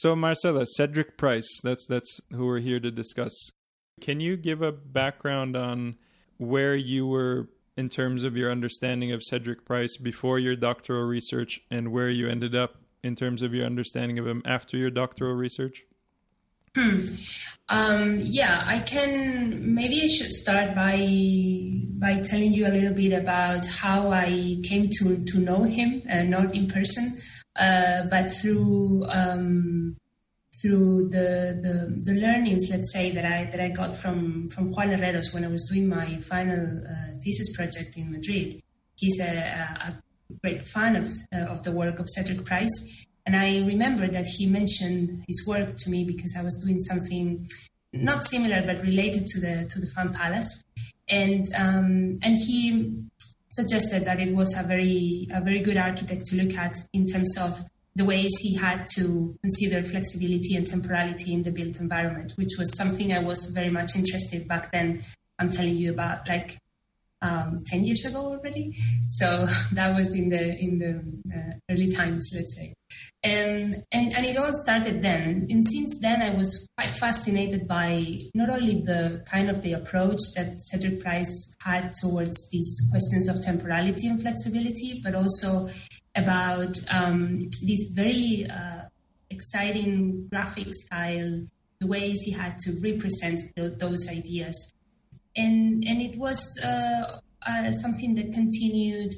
So Marcela, Cedric Price, that's that's who we're here to discuss. Can you give a background on where you were in terms of your understanding of Cedric Price before your doctoral research and where you ended up in terms of your understanding of him after your doctoral research? Hmm. Um, yeah, I can. Maybe I should start by by telling you a little bit about how I came to to know him, uh, not in person, uh, but through um, through the, the, the learnings, let's say that I that I got from from Juan Herreros when I was doing my final uh, thesis project in Madrid. He's a, a great fan of uh, of the work of Cedric Price, and I remember that he mentioned his work to me because I was doing something not similar but related to the to the Fun Palace, and um, and he suggested that it was a very a very good architect to look at in terms of the ways he had to consider flexibility and temporality in the built environment, which was something I was very much interested back then. I'm telling you about like um, 10 years ago already. So that was in the in the uh, early times, let's say. And, and and it all started then. And since then, I was quite fascinated by not only the kind of the approach that Cedric Price had towards these questions of temporality and flexibility, but also about um, this very uh, exciting graphic style, the ways he had to represent the, those ideas and and it was uh, uh, something that continued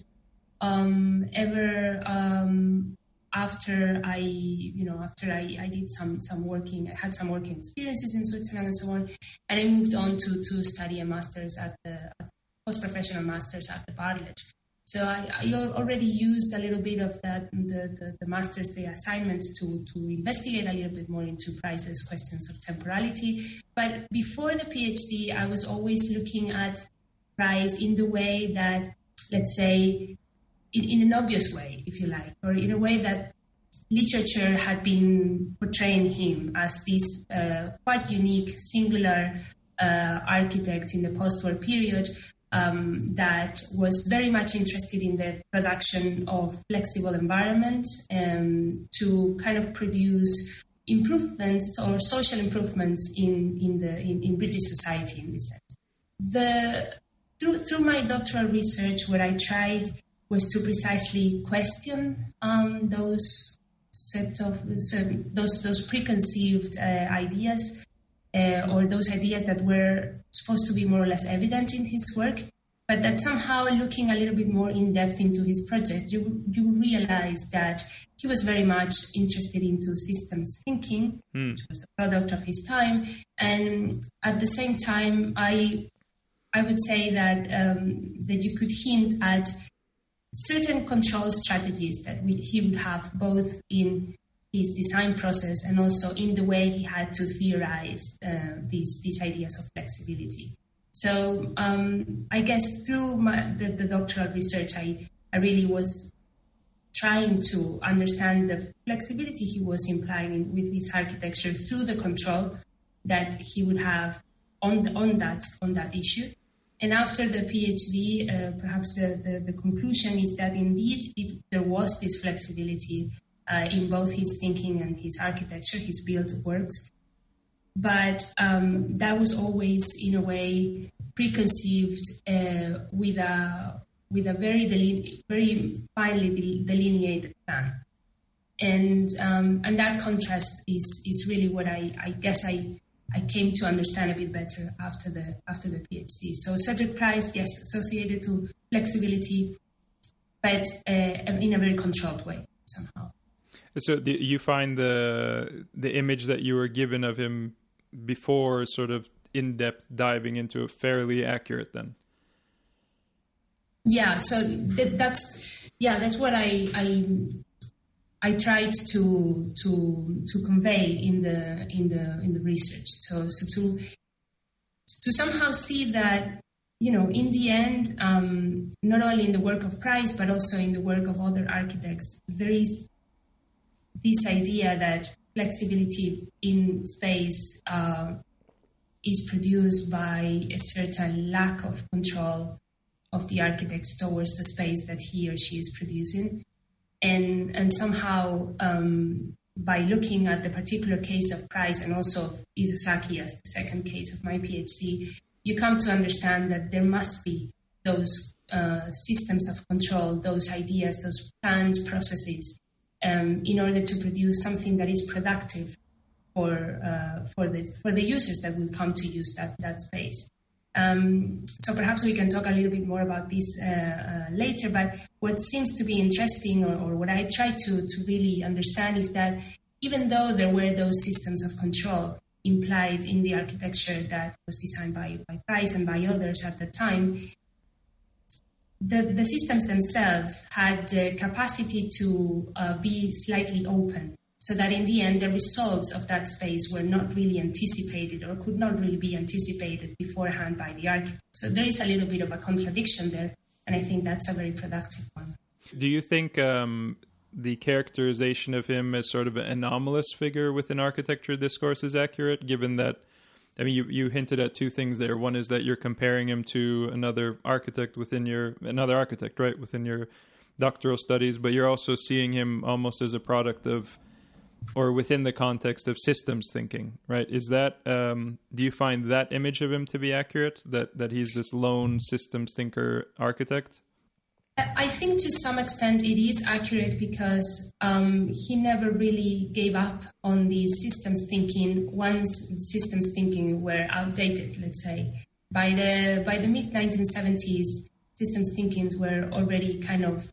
um, ever um, after I, you know, after I, I did some some working, I had some working experiences in Switzerland and so on, and I moved on to to study a master's at the post professional masters at the Bartlett. So I, I, already used a little bit of that the, the, the master's the assignments to to investigate a little bit more into Price's questions of temporality. But before the PhD, I was always looking at Price in the way that, let's say, in, in an obvious way, if you like, or in a way that literature had been portraying him as this uh, quite unique, singular uh, architect in the post-war period um, that was very much interested in the production of flexible environments um, to kind of produce improvements or social improvements in, in, the, in, in British society in this sense. The, through, through my doctoral research, where I tried was to precisely question um, those set of so those those preconceived uh, ideas uh, or those ideas that were supposed to be more or less evident in his work, but that somehow looking a little bit more in depth into his project, you, you realize that he was very much interested into systems thinking, mm. which was a product of his time. And at the same time, I, I would say that, um, that you could hint at certain control strategies that we, he would have both in his design process and also in the way he had to theorize uh, these, these ideas of flexibility. So um, I guess through my, the, the, doctoral research, I, I really was trying to understand the flexibility he was implying in, with his architecture through the control that he would have on, the, on, that, on that issue. And after the PhD, uh, perhaps the, the, the, conclusion is that indeed it, there was this flexibility uh, in both his thinking and his architecture, his built works. But um, that was always, in a way, preconceived uh, with a with a very deline- very finely delineated plan, and um, and that contrast is is really what I, I guess I I came to understand a bit better after the after the PhD. So Cedric Price, yes, associated to flexibility, but uh, in a very controlled way somehow. So you find the the image that you were given of him before sort of in depth diving into fairly accurate then? Yeah, so th- that's yeah, that's what I I I tried to to to convey in the in the in the research. So so to to somehow see that you know in the end, um, not only in the work of Price but also in the work of other architects, there is this idea that flexibility in space uh, is produced by a certain lack of control of the architect towards the space that he or she is producing. And, and somehow um, by looking at the particular case of Price and also Isozaki as the second case of my PhD, you come to understand that there must be those uh, systems of control, those ideas, those plans, processes, um, in order to produce something that is productive for uh, for the for the users that will come to use that that space. Um, so perhaps we can talk a little bit more about this uh, uh, later. But what seems to be interesting, or, or, what I try to to really understand, is that even though there were those systems of control implied in the architecture that was designed by, by Price and by others at the time, the, the systems themselves had the capacity to uh, be slightly open so that in the end the results of that space were not really anticipated or could not really be anticipated beforehand by the architect. So there is a little bit of a contradiction there, and I think that's a very productive one. Do you think um, the characterization of him as sort of an anomalous figure within architecture discourse is accurate, given that? I mean, you, you hinted at two things there. One is that you're comparing him to another architect within your another architect, right, within your doctoral studies, but you're also seeing him almost as a product of or within the context of systems thinking, right? Is that um, do you find that image of him to be accurate? That that he's this lone systems thinker architect? I think to some extent it is accurate because um, he never really gave up on the systems thinking once systems thinking were outdated. Let's say by the by the mid 1970s, systems thinkings were already kind of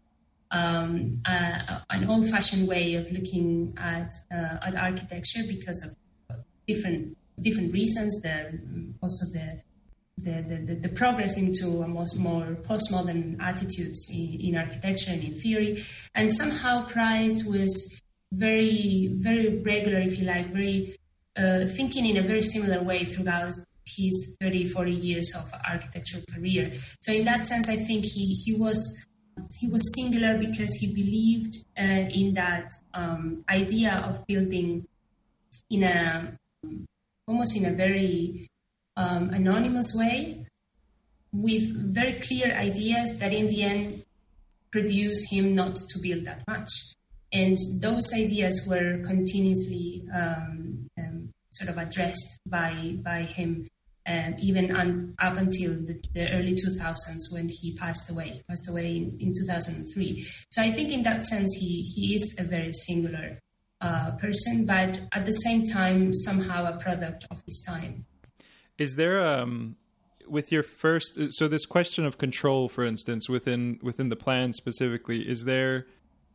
um, uh, an old-fashioned way of looking at uh, at architecture because of different different reasons. The also the the, the, the progress into a most more postmodern attitudes in, in architecture and in theory, and somehow Price was very very regular, if you like, very uh, thinking in a very similar way throughout his 30, 40 years of architectural career. So in that sense, I think he, he was he was singular because he believed uh, in that um, idea of building in a almost in a very um, anonymous way with very clear ideas that in the end produce him not to build that much. And those ideas were continuously um, um sort of addressed by by him um, even up until the, the, early 2000s when he passed away. He passed away in, in 2003. So I think in that sense, he, he is a very singular uh, person, but at the same time, somehow a product of his time. Is there um, with your first so this question of control, for instance, within within the plan specifically, is there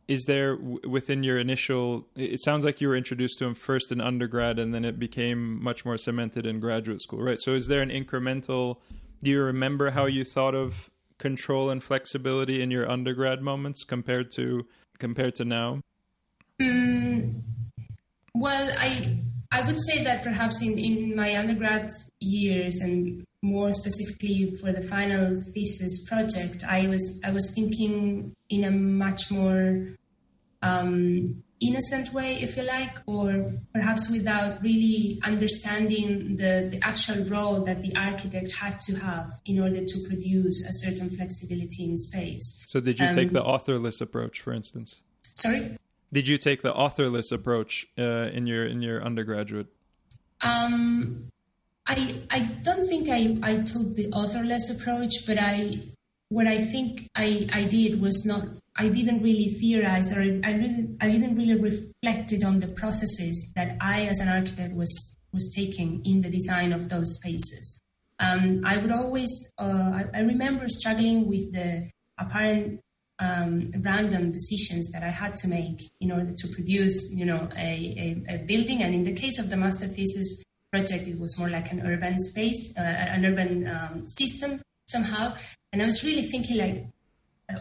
is there within your initial it sounds like you were introduced to him first in undergrad and then it became much more cemented in graduate school right? So is there an incremental do you remember how you thought of control and flexibility in your undergrad moments compared to compared to now? Mm, well i i would say that perhaps in in my undergrad years and more specifically for the final thesis project, I was I was thinking in a much more um, innocent way, if you like, or perhaps without really understanding the, the actual role that the architect had to have in order to produce a certain flexibility in space. So, did you um, take the authorless approach, for instance? Sorry. Did you take the authorless approach uh, in your in your undergraduate? Um, I I don't think I, I took the authorless approach, but I what I think I, I did was not I didn't really theorize or I didn't I didn't really reflected on the processes that I as an architect was was taking in the design of those spaces. Um, I would always uh, I, I, remember struggling with the apparent um, random decisions that I had to make in order to produce you know a, a, a building and in the case of the master thesis project, it was more like an urban space, uh, an urban um, system somehow. And I was really thinking, like,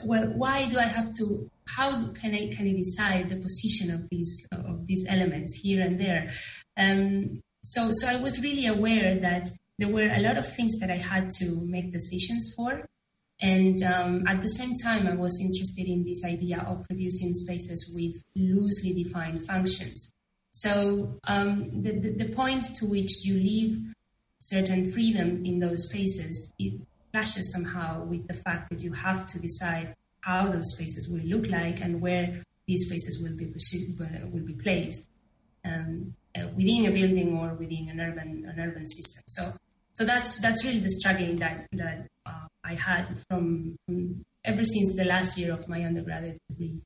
well, why do I have to? How can I can I decide the position of these of these elements here and there? Um, so, so I was really aware that there were a lot of things that I had to make decisions for. And um, at the same time, I was interested in this idea of producing spaces with loosely defined functions. So um, the, the, the, point to which you leave certain freedom in those spaces, it clashes somehow with the fact that you have to decide how those spaces will look like and where these spaces will be will be placed. um, uh, within a building or within an urban an urban system. So so that's that's really the struggling that that uh, I had from, from ever since the last year of my undergraduate degree.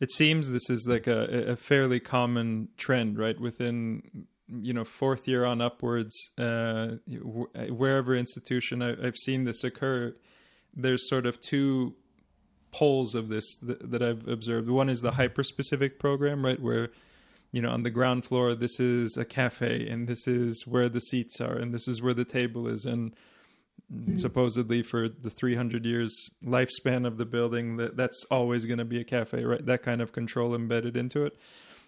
It seems this is like a, a fairly common trend, right? Within you know fourth year on upwards, uh, wherever institution I, have seen this occur, there's sort of two poles of this that, that I've observed. One is the hyper specific program, right, where you know on the ground floor this is a cafe and this is where the seats are and this is where the table is and mm-hmm. supposedly for the 300 years lifespan of the building that that's always going to be a cafe right that kind of control embedded into it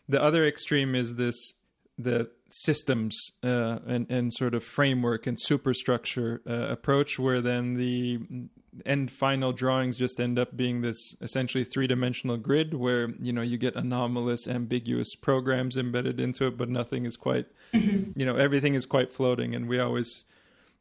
the other extreme is this the systems uh, and and sort of framework and superstructure uh, approach where then the end final drawings just end up being this essentially three-dimensional grid where you know you get anomalous ambiguous programs embedded into it but nothing is quite mm-hmm. you know everything is quite floating and we always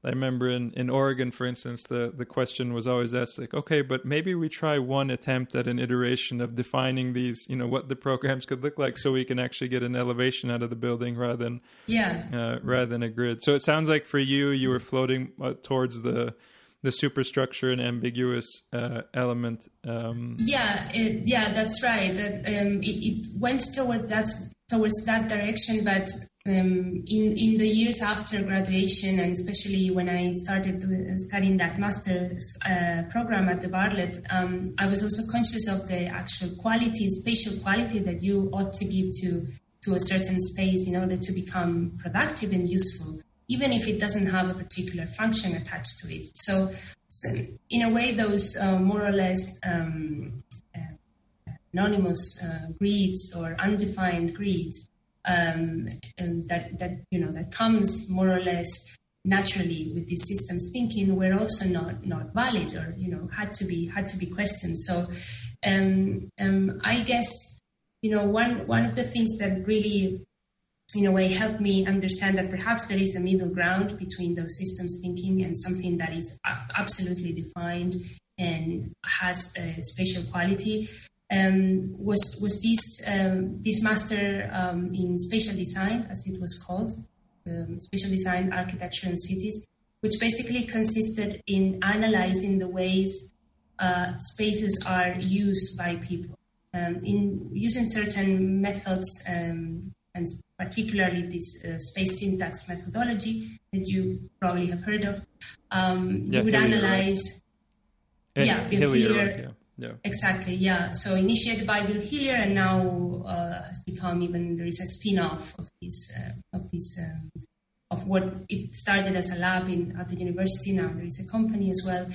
I remember in, in Oregon, for instance, the, the question was always asked like, okay, but maybe we try one attempt at an iteration of defining these, you know, what the programs could look like, so we can actually get an elevation out of the building rather than yeah, uh, rather than a grid. So it sounds like for you, you were floating uh, towards the the superstructure and ambiguous uh, element. Um, yeah, it, yeah, that's right. That um, it, it, went toward that towards that direction, but um, in in the years after graduation, and especially when I started studying that master's uh, program at the Bartlett, um, I was also conscious of the actual quality, spatial quality that you ought to give to to a certain space in order to become productive and useful even if it doesn't have a particular function attached to it. So, so in a way, those uh, more or less um, uh, anonymous uh, grids or undefined grids um, that that you know that comes more or less naturally with these systems thinking were also not not valid or you know had to be had to be questioned. So, um, um I guess you know one one of the things that really in a way helped me understand that perhaps there is a middle ground between those systems thinking and something that is absolutely defined and has a spatial quality um, was was this um, this master um, in spatial design as it was called um, spatial design architecture and cities which basically consisted in analyzing the ways uh, spaces are used by people um, in using certain methods um, and particularly this uh, space syntax methodology that you probably have heard of. Um, yeah, you would analyze. Right? Yeah, Hillier. Hillier yeah. Yeah. Exactly, yeah. So initiated by Bill Hillier, and now uh, has become even there is a spin-off of this uh, of this um, of what it started as a lab in at the university. Now there is a company as well,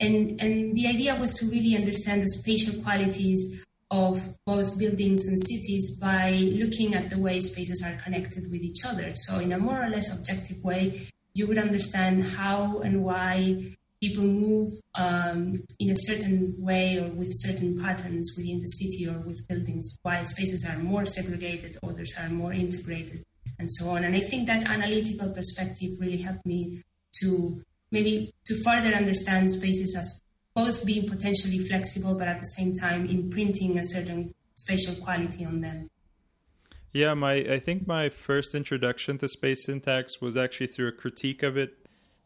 and and the idea was to really understand the spatial qualities of both buildings and cities by looking at the way spaces are connected with each other. So, in a more or less objective way, you would understand how and why people move um, in a certain way or with certain patterns within the city or with buildings, why spaces are more segregated, others are more integrated, and so on. And I think that analytical perspective really helped me to maybe to further understand spaces as both being potentially flexible, but at the same time imprinting a certain spatial quality on them. Yeah, my I think my first introduction to space syntax was actually through a critique of it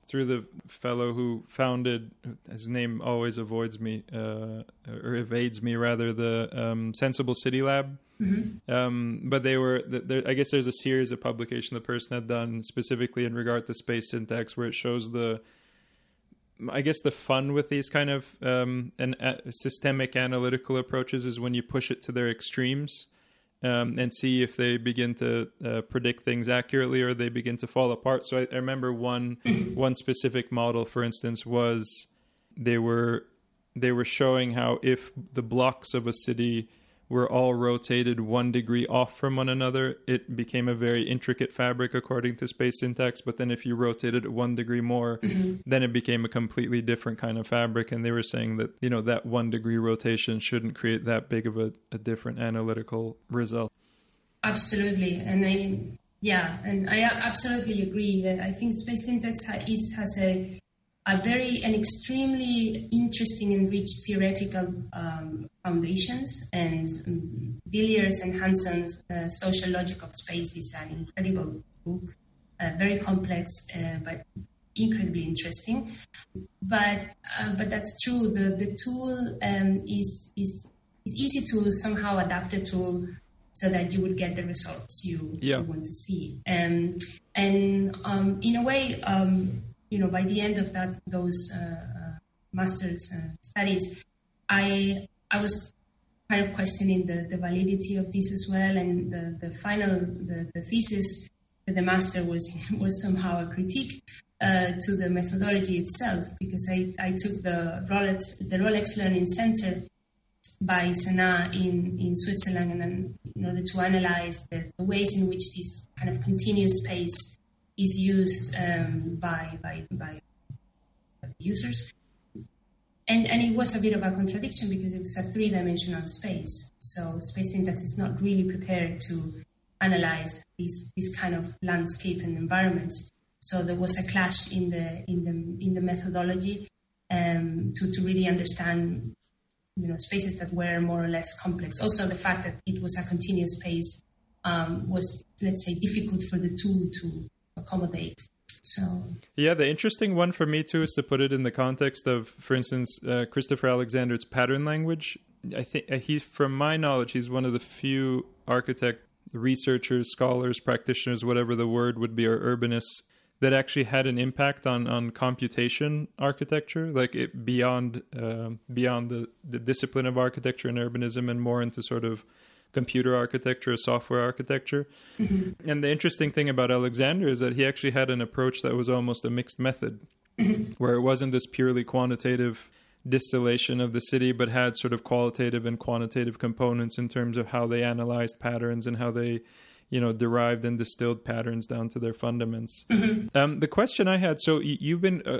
through the fellow who founded his name always avoids me uh, or evades me rather the um, Senseable City Lab mm-hmm. um, but they were there, i guess there's a series of publication the person had done specifically in regard to space syntax where it shows the I guess the fun with these kind of um, an, uh, systemic analytical approaches is when you push it to their extremes um, and see if they begin to uh, predict things accurately or they begin to fall apart. So I, I remember one one specific model, for instance, was they were they were showing how if the blocks of a city were all rotated one degree off from one another, it became a very intricate fabric according to space syntax. But then if you rotated it one degree more, mm-hmm. then it became a completely different kind of fabric. And they were saying that, you know, that one degree rotation shouldn't create that big of a, a different analytical result. Absolutely. And I, yeah, and I absolutely agree that I think space syntax is, has a a very an extremely interesting and rich theoretical um, foundations. And um, Hillier's and Hanson's uh, Social Logic of Space is an incredible book, uh, very complex uh, but incredibly interesting. But uh, but that's true. The the tool um, is is is easy to somehow adapt a tool so that you would get the results you, yeah. you want to see. Um, and um, in a way, um, you know, by the end of that those uh, uh, master's uh, studies, I I was kind of questioning the, the validity of this as well, and the, the final the, the thesis that the master was was somehow a critique uh, to the methodology itself because I, I took the Rolex the Rolex Learning Center by SANAA in, in Switzerland and in order to analyze the, the ways in which this kind of continuous space is used um, by, by, by users. And, and it was a bit of a contradiction because it was a three dimensional space. So space syntax is not really prepared to analyze these, this kind of landscape and environments. So there was a clash in the, in the, in the methodology um, to, to really understand you know spaces that were more or less complex. Also, the fact that it was a continuous space um, was, let's say, difficult for the tool to accommodate. So yeah, the interesting one for me too is to put it in the context of, for instance, uh, Christopher Alexander's pattern language. I think uh, he, from my knowledge, he's one of the few architect researchers, scholars, practitioners, whatever the word would be, or urbanists that actually had an impact on on computation architecture, like it beyond uh, beyond the the discipline of architecture and urbanism, and more into sort of computer architecture, software architecture. Mm-hmm. And the interesting thing about Alexander is that he actually had an approach that was almost a mixed method, mm-hmm. where it wasn't this purely quantitative distillation of the city, but had sort of qualitative and quantitative components in terms of how they analyzed patterns and how they you know derived and distilled patterns down to their fundaments. Mm-hmm. Um, the question I had, so you've been uh,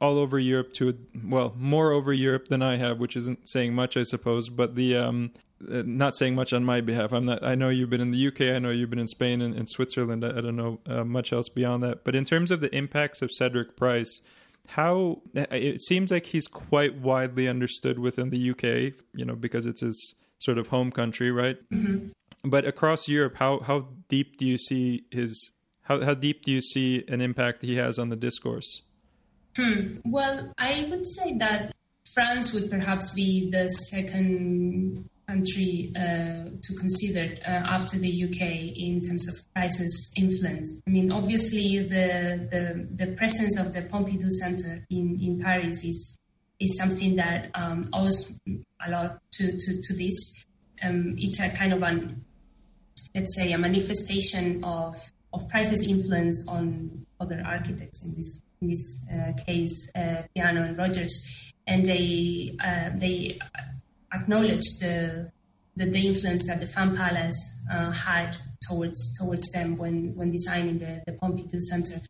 all over Europe to well more over Europe than I have, which isn't saying much, I suppose. But the um, uh, not saying much on my behalf. I'm not. I know you've been in the UK. I know you've been in Spain and, and Switzerland. I, I, don't know uh, much else beyond that. But in terms of the impacts of Cedric Price. How uh, it seems like he's quite widely understood within the UK, you know, because it's his sort of home country, right? Mm-hmm but across Europe, how how deep do you see his how how deep do you see an impact he has on the discourse? Hmm. Well, I would say that France would perhaps be the second country uh, to consider uh, after the UK in terms of Price's influence. I mean, obviously, the, the, the presence of the Pompidou Center in, in Paris is is something that um, owes a lot to, to, to this. Um, it's a kind of an let's say, a manifestation of, of Price's influence on other architects, in this, in this uh, case, uh, Piano and Rogers. And they, uh, they acknowledge the, the, the, influence that the Fun Palace had towards, towards them when, when designing the, the Pompidou Center.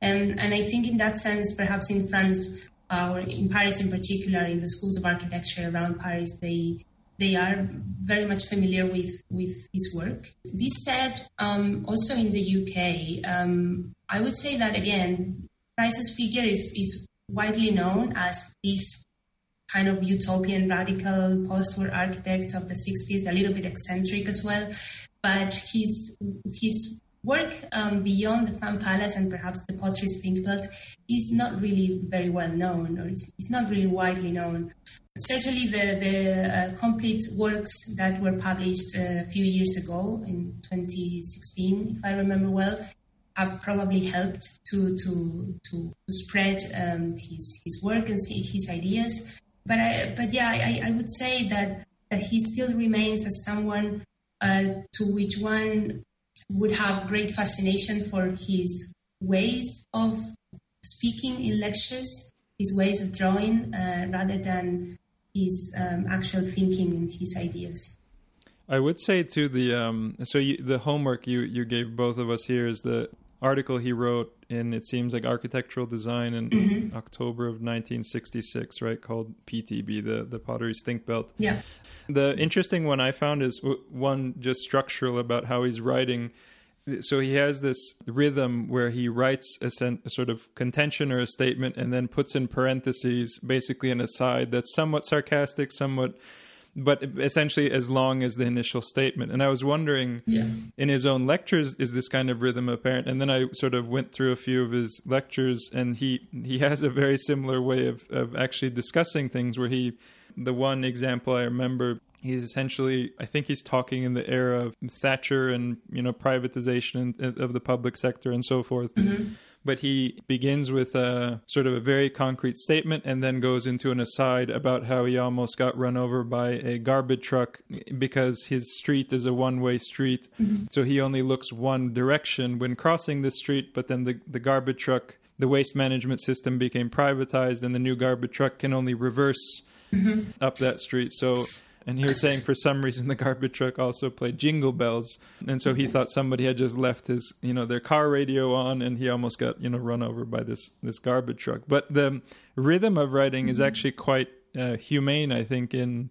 And, and I think in that sense, perhaps in France, uh, or in Paris in particular, in the schools of architecture around Paris, they they are very much familiar with, with his work. This said, um, also in the UK, um, I would say that again, Price's figure is, is widely known as this kind of utopian radical post-war architect of the 60s, a little bit eccentric as well. But his his work um, beyond the Fun Palace and perhaps the Potteries Thinkbelt is not really very well known, or it's, it's not really widely known certainly the, the uh, complete works that were published a few years ago in 2016, if I remember well, have probably helped to to to, to spread um, his his work and his ideas. But I, but yeah, I, I would say that that he still remains as someone uh, to which one would have great fascination for his ways of speaking in lectures, his ways of drawing, uh, rather than his um, actual thinking and his ideas. I would say to the um, so you, the homework you you gave both of us here is the article he wrote in it seems like architectural design in mm-hmm. October of 1966, right? Called PTB, the the Potteries Thinkbelt. Yeah. The interesting one I found is one just structural about how he's writing so he has this rhythm where he writes a, sen- a, sort of contention or a statement and then puts in parentheses basically an aside that's somewhat sarcastic somewhat but essentially as long as the initial statement and i was wondering yeah. in his own lectures is this kind of rhythm apparent and then i sort of went through a few of his lectures and he he has a very similar way of of actually discussing things where he the one example i remember he's essentially i think he's talking in the era of thatcher and you know privatization of the public sector and so forth mm-hmm. But he begins with a sort of a very concrete statement and then goes into an aside about how he almost got run over by a garbage truck because his street is a one-way street mm-hmm. so he only looks one direction when crossing the street but then the, the garbage truck the waste management system became privatized and the new garbage truck can only reverse mm-hmm. up that street so and he was saying for some reason the garbage truck also played jingle bells. And so he thought somebody had just left his you know their car radio on and he almost got you know run over by this this garbage truck. But the rhythm of writing is actually quite uh, humane i think in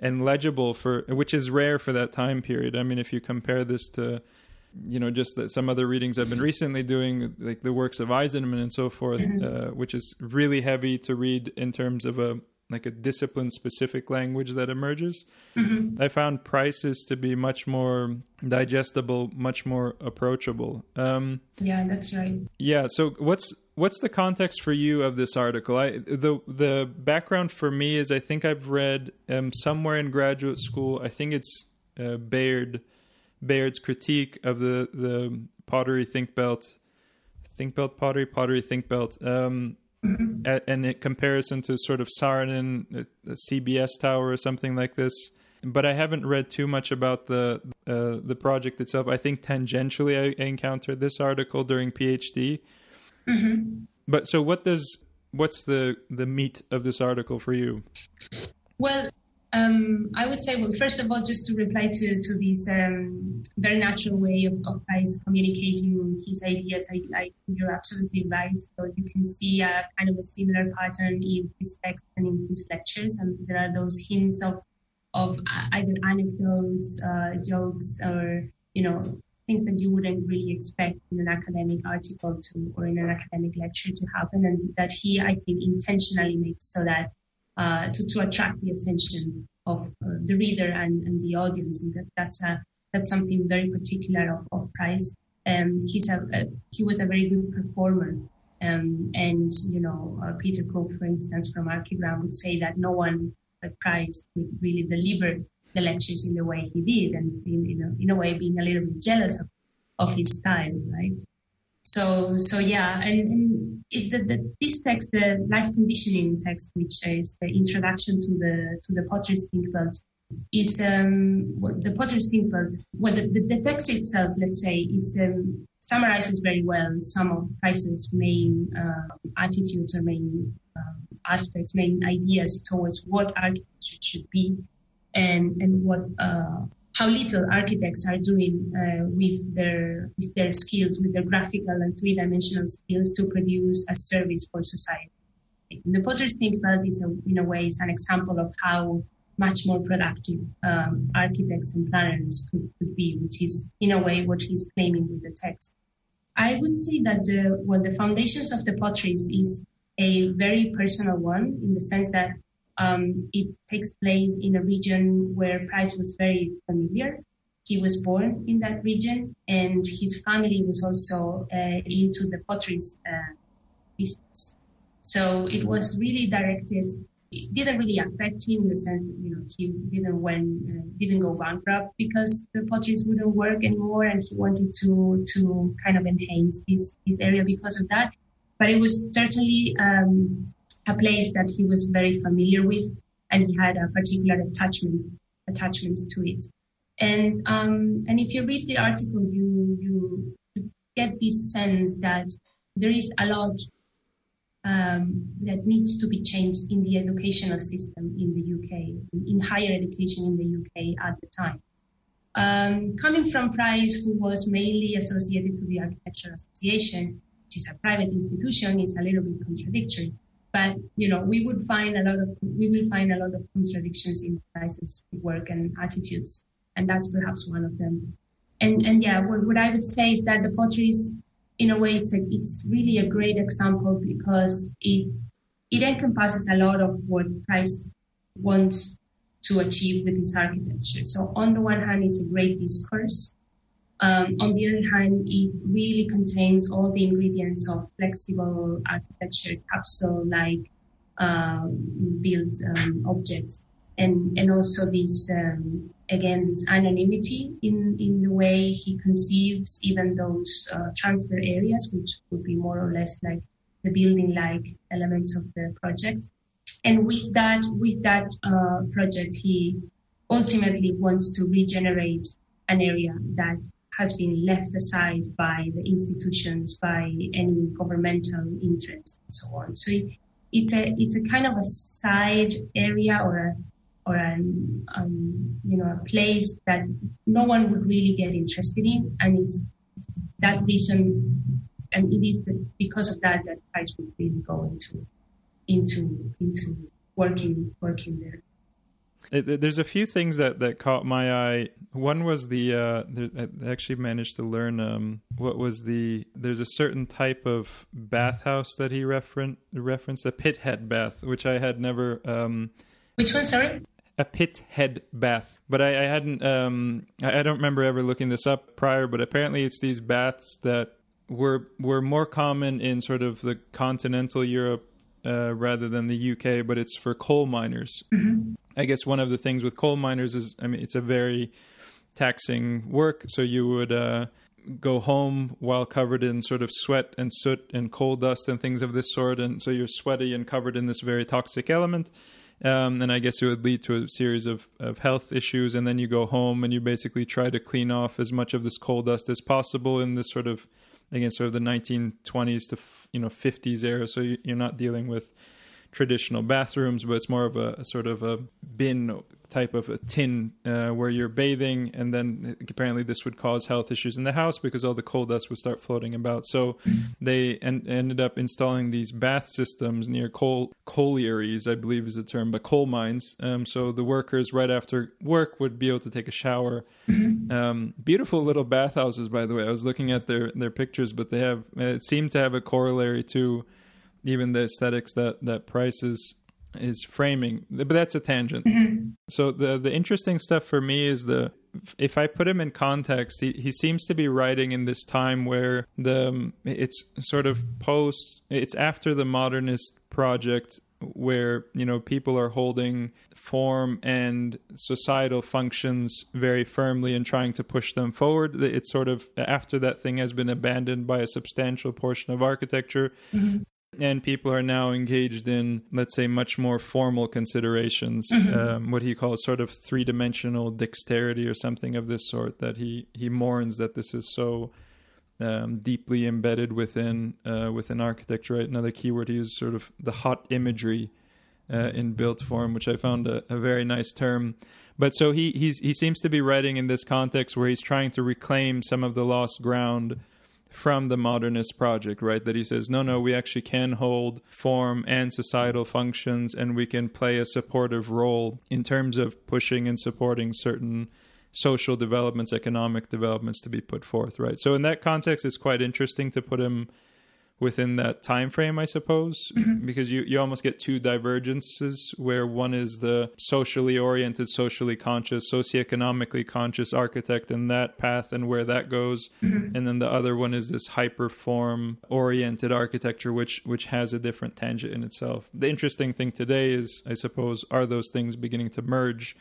and legible for which is rare for that time period. I mean if you compare this to you know just that some other readings I've been recently doing, like the works of Eisenman and so forth, uh, which is really heavy to read in terms of a like a discipline specific language that emerges. Mm-hmm. I found prices to be much more digestible, much more approachable. Um, yeah, that's right. Yeah. So what's what's the context for you of this article? I the the background for me is I think I've read um, somewhere in graduate school. I think it's uh, Bayard Bayard's critique of the the pottery think belt, think belt pottery pottery think belt. Um, Mm-hmm. and in comparison to sort of Saarinen, the CBS tower or something like this. But I haven't read too much about the uh, the project itself. I think tangentially I, I encountered this article during PhD. Mm-hmm. But so, what does what's the the meat of this article for you? Well, um, I would say, well, first of all, just to reply to, to this um, very natural way of, of Price communicating his ideas, I, I, you're absolutely right. So you can see a kind of a similar pattern in his text and in his lectures, and there are those hints of of either anecdotes, uh, jokes, or you know things that you wouldn't really expect in an academic article to or in an academic lecture to happen, and that he, I think, intentionally makes so that uh, to, to attract the attention of uh, the reader and, and the audience. And that, that's a, that's something very particular of, of Price. Um, he's a, a, he was a very good performer. Um, and, you know, uh, Peter Cook, for instance, from Archigram would say that no one but Price really deliver the lectures in the way he did and in, in, a, in a way being a little bit jealous of, of his style, right? So, so yeah, and, and it, the, the, this text, the life conditioning text, which is the introduction to the to the Potter's Think Belt, is um, the Potter's Think Belt. Well, the, the, the, text itself, let's say, it um, summarizes very well some of Price's main uh, attitudes or main um, aspects, main ideas towards what architecture should be, and and what uh, how little architects are doing uh, with their with their skills, with their graphical and three dimensional skills to produce a service for society. The Potter's Think Belt is, a, in a way, is an example of how much more productive um, architects and planners could, could, be, which is, in a way, what he's claiming with the text. I would say that the, well, the foundations of the potteries is a very personal one in the sense that um, it takes place in a region where Price was very familiar. He was born in that region, and his family was also uh, into the pottery uh, business. So it was really directed. It didn't really affect him in the sense that you know he didn't went uh, didn't go bankrupt because the potteries wouldn't work anymore, and he wanted to to kind of enhance this this area because of that. But it was certainly um, a place that he was very familiar with and he had a particular attachment attachment to it. And um, and if you read the article, you you, get this sense that there is a lot um, that needs to be changed in the educational system in the UK, in higher education in the UK at the time. Um, coming from Price, who was mainly associated to the Architectural Association, which is a private institution, is a little bit contradictory. But you know, we would find a lot of we will find a lot of contradictions in Price's work and attitudes, and that's perhaps one of them. and and yeah, what, what I would say is that the pottery is, in a way, it's a, it's really a great example because it it encompasses a lot of what Price wants to achieve with his architecture. So on the one hand, it's a great discourse. Um, on the other hand, it really contains all the ingredients of flexible architecture, capsule-like um, built um, objects, and and also this um, again this anonymity in in the way he conceives even those uh, transfer areas, which would be more or less like the building-like elements of the project. And with that, with that uh, project, he ultimately wants to regenerate an area that has been left aside by the institutions, by any governmental interest, and so on. So it, it's a it's a kind of a side area or a or an um, you know a place that no one would really get interested in, and it's that reason, and it is the, because of that that Price would really go into into into working working there. It, there's a few things that, that caught my eye. One was the uh, there, I actually managed to learn um, what was the there's a certain type of bathhouse that he referen- referenced a pit head bath, which I had never. Um, which one? Sorry. A pit head bath, but I, I hadn't. Um, I, I don't remember ever looking this up prior. But apparently, it's these baths that were were more common in sort of the continental Europe uh, rather than the UK, but it's for coal miners. Mm-hmm. I guess one of the things with coal miners is, I mean, it's a very taxing work. So you would uh, go home while covered in sort of sweat and soot and coal dust and things of this sort, and so you're sweaty and covered in this very toxic element. Um, and I guess it would lead to a series of, of health issues. And then you go home and you basically try to clean off as much of this coal dust as possible in this sort of again sort of the 1920s to you know 50s era so you're not dealing with traditional bathrooms but it's more of a, a sort of a bin type of a tin uh, where you're bathing and then apparently this would cause health issues in the house because all the coal dust would start floating about so they en- ended up installing these bath systems near coal collieries i believe is the term but coal mines um, so the workers right after work would be able to take a shower Mm-hmm. Um, beautiful little bathhouses, by the way. I was looking at their their pictures, but they have it seemed to have a corollary to even the aesthetics that that Price is is framing. But that's a tangent. Mm-hmm. So the the interesting stuff for me is the if I put him in context, he, he seems to be writing in this time where the it's sort of post it's after the modernist project where you know people are holding form and societal functions very firmly and trying to push them forward it's sort of after that thing has been abandoned by a substantial portion of architecture mm-hmm. And people are now engaged in let's say much more formal considerations mm-hmm. um, what he calls sort of three-dimensional dexterity or something of this sort that he he mourns that this is so um, deeply embedded within uh, within architecture. Right? Another keyword he used, sort of the hot imagery uh, in built form, which I found a, a, very nice term. But so he he's, he seems to be writing in this context where he's trying to reclaim some of the lost ground from the modernist project, right? That he says, no, no, we actually can hold form and societal functions, and we can play a supportive role in terms of pushing and supporting certain social developments, economic developments to be put forth, right? So in that context, it's quite interesting to put him within that time frame, I suppose, mm-hmm. because you, you almost get two divergences where one is the socially oriented, socially conscious, socioeconomically conscious architect in that path and where that goes, mm-hmm. and then the other one is this hyper form oriented architecture, which which has a different tangent in itself. The interesting thing today is, I suppose, are those things beginning to merge?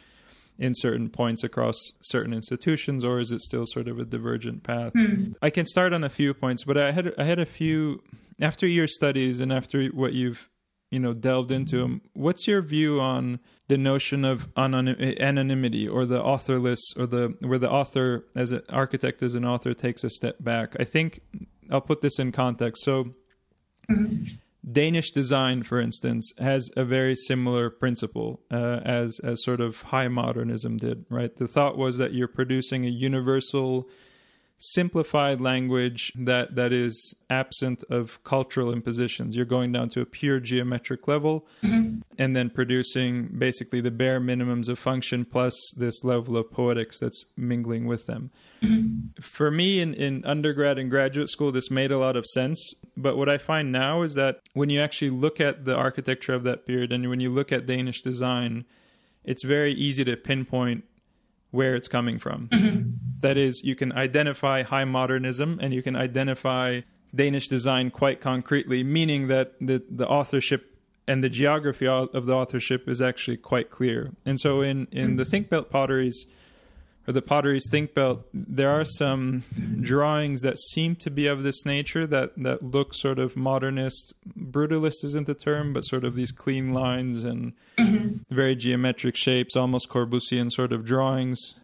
In certain points across certain institutions, or is it still sort of a divergent path? Hmm. I can start on a few points, but I had I had a few after your studies and after what you've you know delved into them. What's your view on the notion of anonymity or the authorless or the where the author as an architect as an author takes a step back? I think I'll put this in context. So. Mm-hmm Danish design, for instance, has a very similar principle uh, as as sort of high modernism did. Right, the thought was that you're producing a universal simplified language that that is absent of cultural impositions. You're going down to a pure geometric level mm-hmm. and then producing basically the bare minimums of function plus this level of poetics that's mingling with them. Mm-hmm. For me in, in undergrad and graduate school this made a lot of sense, but what I find now is that when you actually look at the architecture of that period and when you look at Danish design, it's very easy to pinpoint where it's coming from. Mm-hmm. That is, you can identify high modernism and you can identify Danish design quite concretely, meaning that the, the authorship and the geography of the authorship is actually quite clear. And so in, in the Thinkbelt potteries, or the Potteries Thinkbelt there are some drawings that seem to be of this nature that that look sort of modernist. Brutalist isn't the term but sort of these clean lines and mm-hmm. very geometric shapes almost corbusian sort of drawings.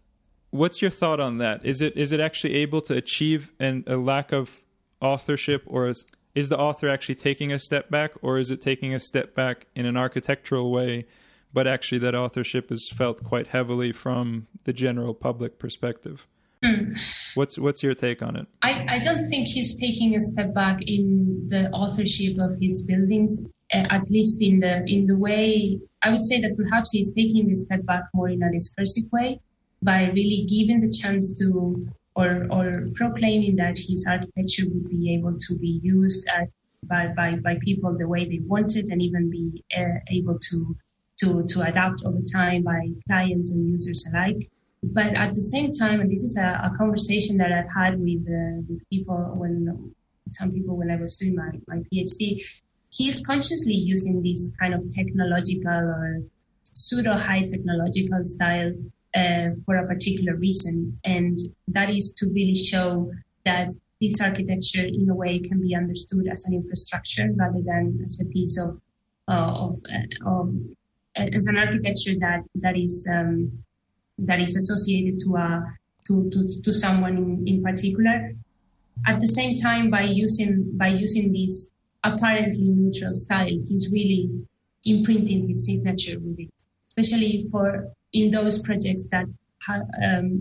What's your thought on that? Is it is it actually able to achieve an, a lack of authorship or is is the author actually taking a step back or is it taking a step back in an architectural way but actually that authorship is felt quite heavily from the general public perspective. Mm. What's what's your take on it? I, I don't think he's taking a step back in the authorship of his buildings, uh, at least in the in the way I would say that perhaps he's taking a step back more in a discursive way by really giving the chance to or or proclaiming that his architecture would be able to be used at, by, by by people the way they wanted and even be uh, able to to, to adapt over time by clients and users alike. But at the same time, and this is a, a conversation that I've had with, uh, with people when some people when I was doing my, my PhD, he is consciously using this kind of technological or pseudo high technological style uh, for a particular reason. And that is to really show that this architecture in a way can be understood as an infrastructure rather than as a piece of, uh, of, uh, of as an architecture that that is um, that is associated to a to to, to someone in, in particular. At the same time, by using by using this apparently neutral style, he's really imprinting his signature with it, especially for in those projects that ha- um,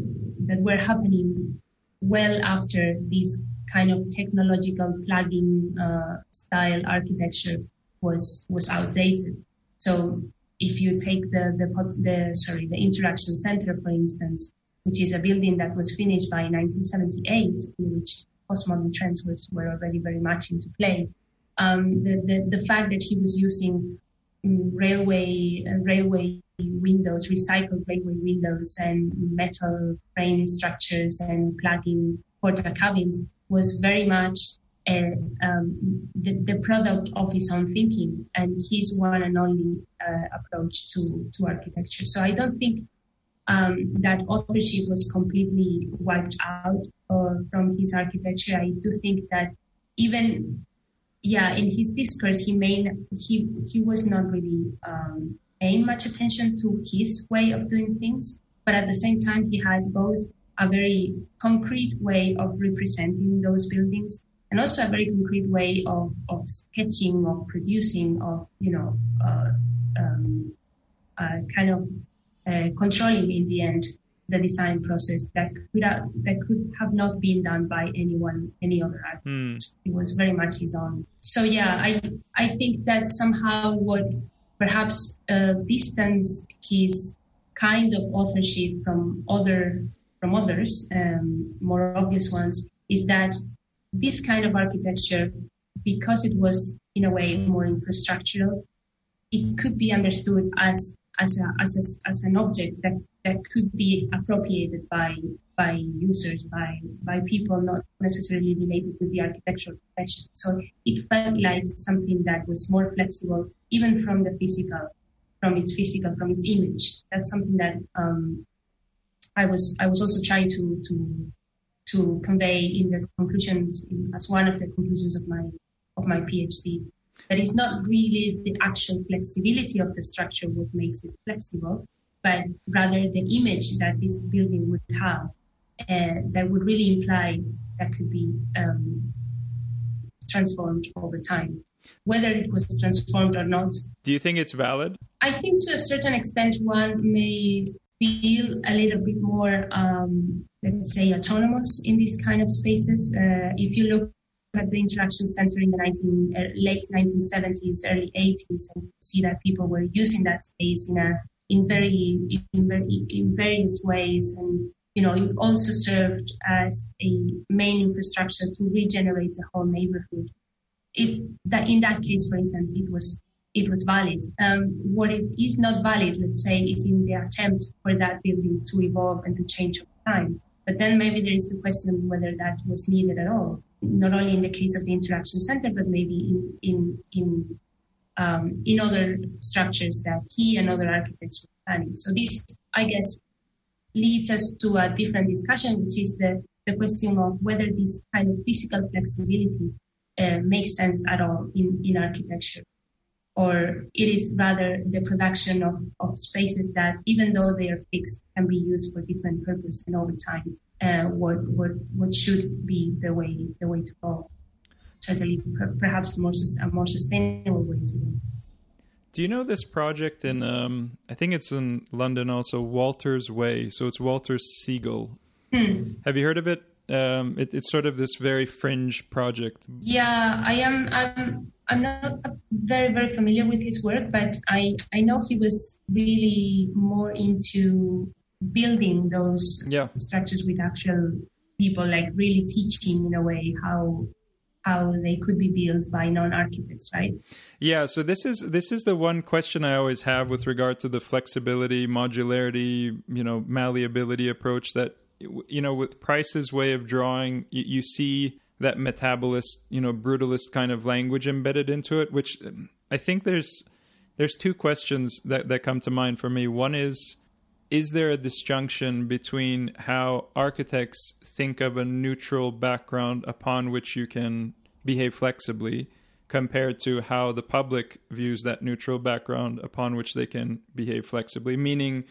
that were happening well after this kind of technological plugin uh, style architecture was was outdated. So if you take the, the, the, sorry, the Interaction Center, for instance, which is a building that was finished by 1978, in which postmodern trends were, were already very much into play. Um, the, the, the fact that he was using um, railway uh, railway windows, recycled railway windows, and metal frame structures and plug-in Portakabins was very much um, the, the, product of his own thinking and his one and only uh, approach to, to architecture. So I don't think um, that authorship was completely wiped out uh, from his architecture. I do think that even, yeah, in his discourse, he made he he was not really um, paying much attention to his way of doing things, but at the same time, he had both a very concrete way of representing those buildings and also a very concrete way of, of sketching, of producing, of, you know, uh, um, uh, kind of uh, controlling in the end the design process that could have, that could have not been done by anyone, any other artist. Mm. It was very much his own. So yeah, I I think that somehow what perhaps uh, distance his kind of authorship from other from others, um, more obvious ones, is that this kind of architecture, because it was in a way more infrastructural, it could be understood as as a, as, a, as an object that, that could be appropriated by by users, by by people not necessarily related with the architectural profession. So it felt like something that was more flexible, even from the physical, from its physical, from its image. That's something that um, I was I was also trying to to to convey in the conclusions as one of the conclusions of my of my PhD. That is not really the actual flexibility of the structure what makes it flexible, but rather the image that this building would have uh, that would really imply that could be um, transformed over time. Whether it was transformed or not. Do you think it's valid? I think to a certain extent one may feel a little bit more, um, let's say, autonomous in these kind of spaces. Uh, if you look at the Interaction Center in the 19, uh, late 1970s, early 80s, and see that people were using that space in a in very in, very, in various ways, and you know, it also served as a main infrastructure to regenerate the whole neighborhood. It that in that case, for instance, it was it was valid. Um, what it is not valid, let's say, is in the attempt for that building to evolve and to change over time. But then maybe there is the question whether that was needed at all. Not only in the case of the interaction center, but maybe in in in um, in other structures that he and other architects were planning. So this, I guess, leads us to a different discussion, which is the the question of whether this kind of physical flexibility uh, makes sense at all in, in architecture or it is rather the production of, of spaces that, even though they are fixed, can be used for different purposes and over time, uh, what, what, what should be the way, the way to go. Certainly, perhaps the more, a more sustainable way to go. Do you know this project in, um, I think it's in London also, Walter's Way? So it's Walter Segal. Hmm. Have you heard of it? Um, it, it's sort of this very fringe project. Yeah, I am. I'm, I'm not very very familiar with his work, but I I know he was really more into building those yeah. structures with actual people, like really teaching in a way how how they could be built by non-architects right yeah so this is this is the one question i always have with regard to the flexibility modularity you know malleability approach that you know with price's way of drawing you, you see that metabolist, you know, brutalist kind of language embedded into it, which um, I think there's there's two questions that, that come to mind for me. One is is there a disjunction between how architects think of a neutral background upon which you can behave flexibly compared to how the public views that neutral background upon which they can behave flexibly meaning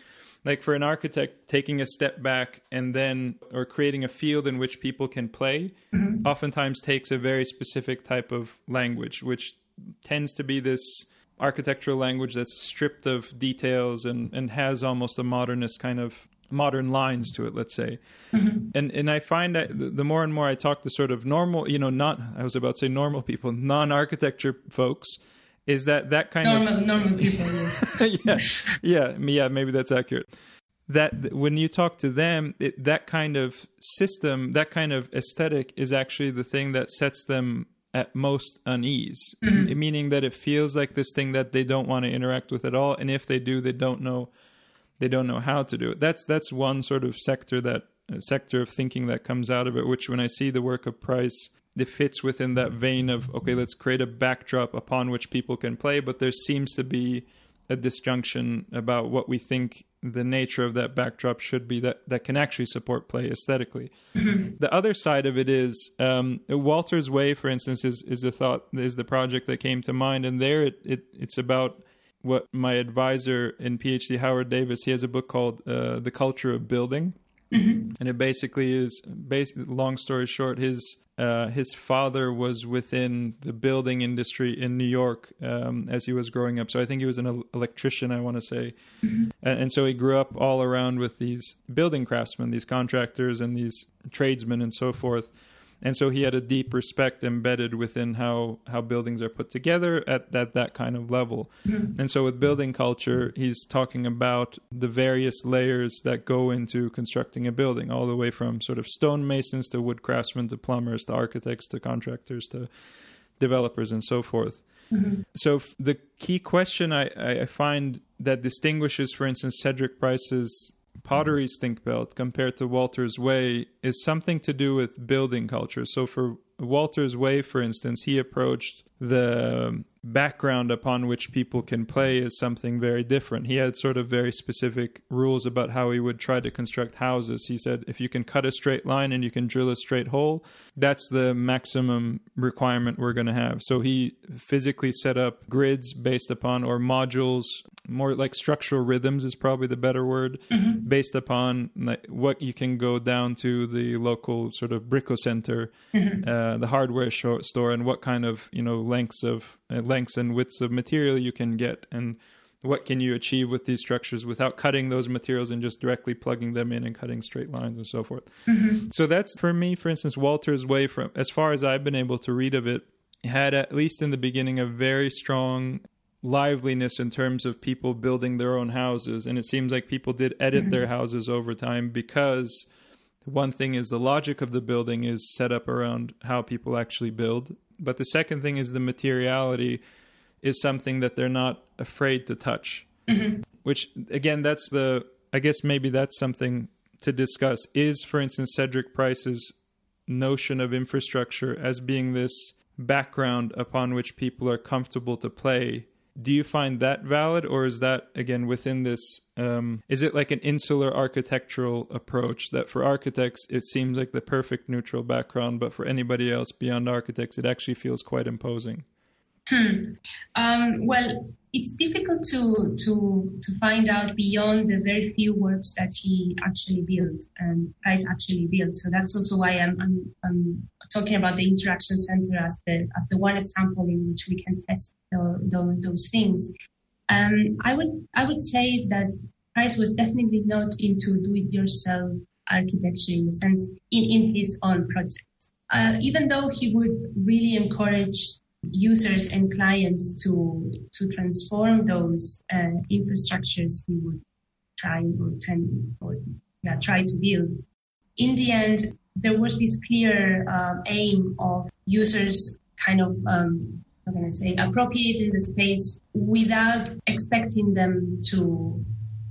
like for an architect taking a step back and then or creating a field in which people can play mm-hmm. oftentimes takes a very specific type of language which tends to be this architectural language that's stripped of details and and has almost a modernist kind of modern lines to it let's say mm-hmm. and and i find that the more and more i talk to sort of normal you know not i was about to say normal people non-architecture folks is that that kind normal, of normal people. Yes. yeah, yeah, yeah. Maybe that's accurate. That when you talk to them, it, that kind of system, that kind of aesthetic, is actually the thing that sets them at most unease. Mm-hmm. Meaning that it feels like this thing that they don't want to interact with at all, and if they do, they don't know, they don't know how to do it. That's that's one sort of sector that sector of thinking that comes out of it. Which when I see the work of Price it fits within that vein of okay let's create a backdrop upon which people can play but there seems to be a disjunction about what we think the nature of that backdrop should be that, that can actually support play esthetically mm-hmm. the other side of it is um, walter's way for instance is, is the thought is the project that came to mind and there it, it it's about what my advisor in phd howard davis he has a book called uh, the culture of building Mm-hmm. And it basically is, basically, long story short, his uh, his father was within the building industry in New York um, as he was growing up. So I think he was an electrician, I want to say. Mm-hmm. And, and, so he grew up all around with these building craftsmen, these contractors, and these tradesmen, and so forth and so he had a deep respect embedded within how how buildings are put together at that that kind of level mm-hmm. and so with building culture he's talking about the various layers that go into constructing a building all the way from sort of stonemasons to wood craftsmen to plumbers to architects to contractors to developers and so forth mm-hmm. so the key question I, I find that distinguishes for instance cedric price's Potteries Thinkbelt compared to Walter's Way is something to do with building culture. So for Walter's Way, for instance, he approached the background upon which people can play as something very different. He had sort of very specific rules about how he would try to construct houses. He said if you can cut a straight line and you can drill a straight hole, that's the maximum requirement we're going to have. So he physically set up grids based upon, or modules, more like structural rhythms is probably the better word, mm-hmm. based upon like, what you can go down to the local sort of brico center. Mm-hmm. Uh, uh, the hardware store and what kind of you know lengths of uh, lengths and widths of material you can get and what can you achieve with these structures without cutting those materials and just directly plugging them in and cutting straight lines and so forth. Mm-hmm. So that's for me, for instance, Walter's way from as far as I've been able to read of it, had at least in the beginning a very strong liveliness in terms of people building their own houses and it seems like people did edit mm-hmm. their houses over time because one thing is the logic of the building is set up around how people actually build but the second thing is the materiality is something that they're not afraid to touch. Mm-hmm. Which again, that's the I guess maybe that's something to discuss. Is for instance Cedric Price's notion of infrastructure as being this background upon which people are comfortable to play do you find that valid or is that again within this um, is it like an insular architectural approach that for architects it seems like the perfect neutral background but for anybody else beyond architects it actually feels quite imposing Hmm. Um, well, it's difficult to to to find out beyond the very few works that he actually built and Price actually built. So that's also why I'm, I'm, I'm talking about the interaction center as the as the one example in which we can test the, the, those things. Um, I would I would say that Price was definitely not into do-it-yourself architecture in the sense in, in his own projects. Uh, even though he would really encourage users and clients to to transform those uh, infrastructures we would try or tend or yeah, try to build. In the end, there was this clear uh, aim of users kind of um, how can I say appropriating the space without expecting them to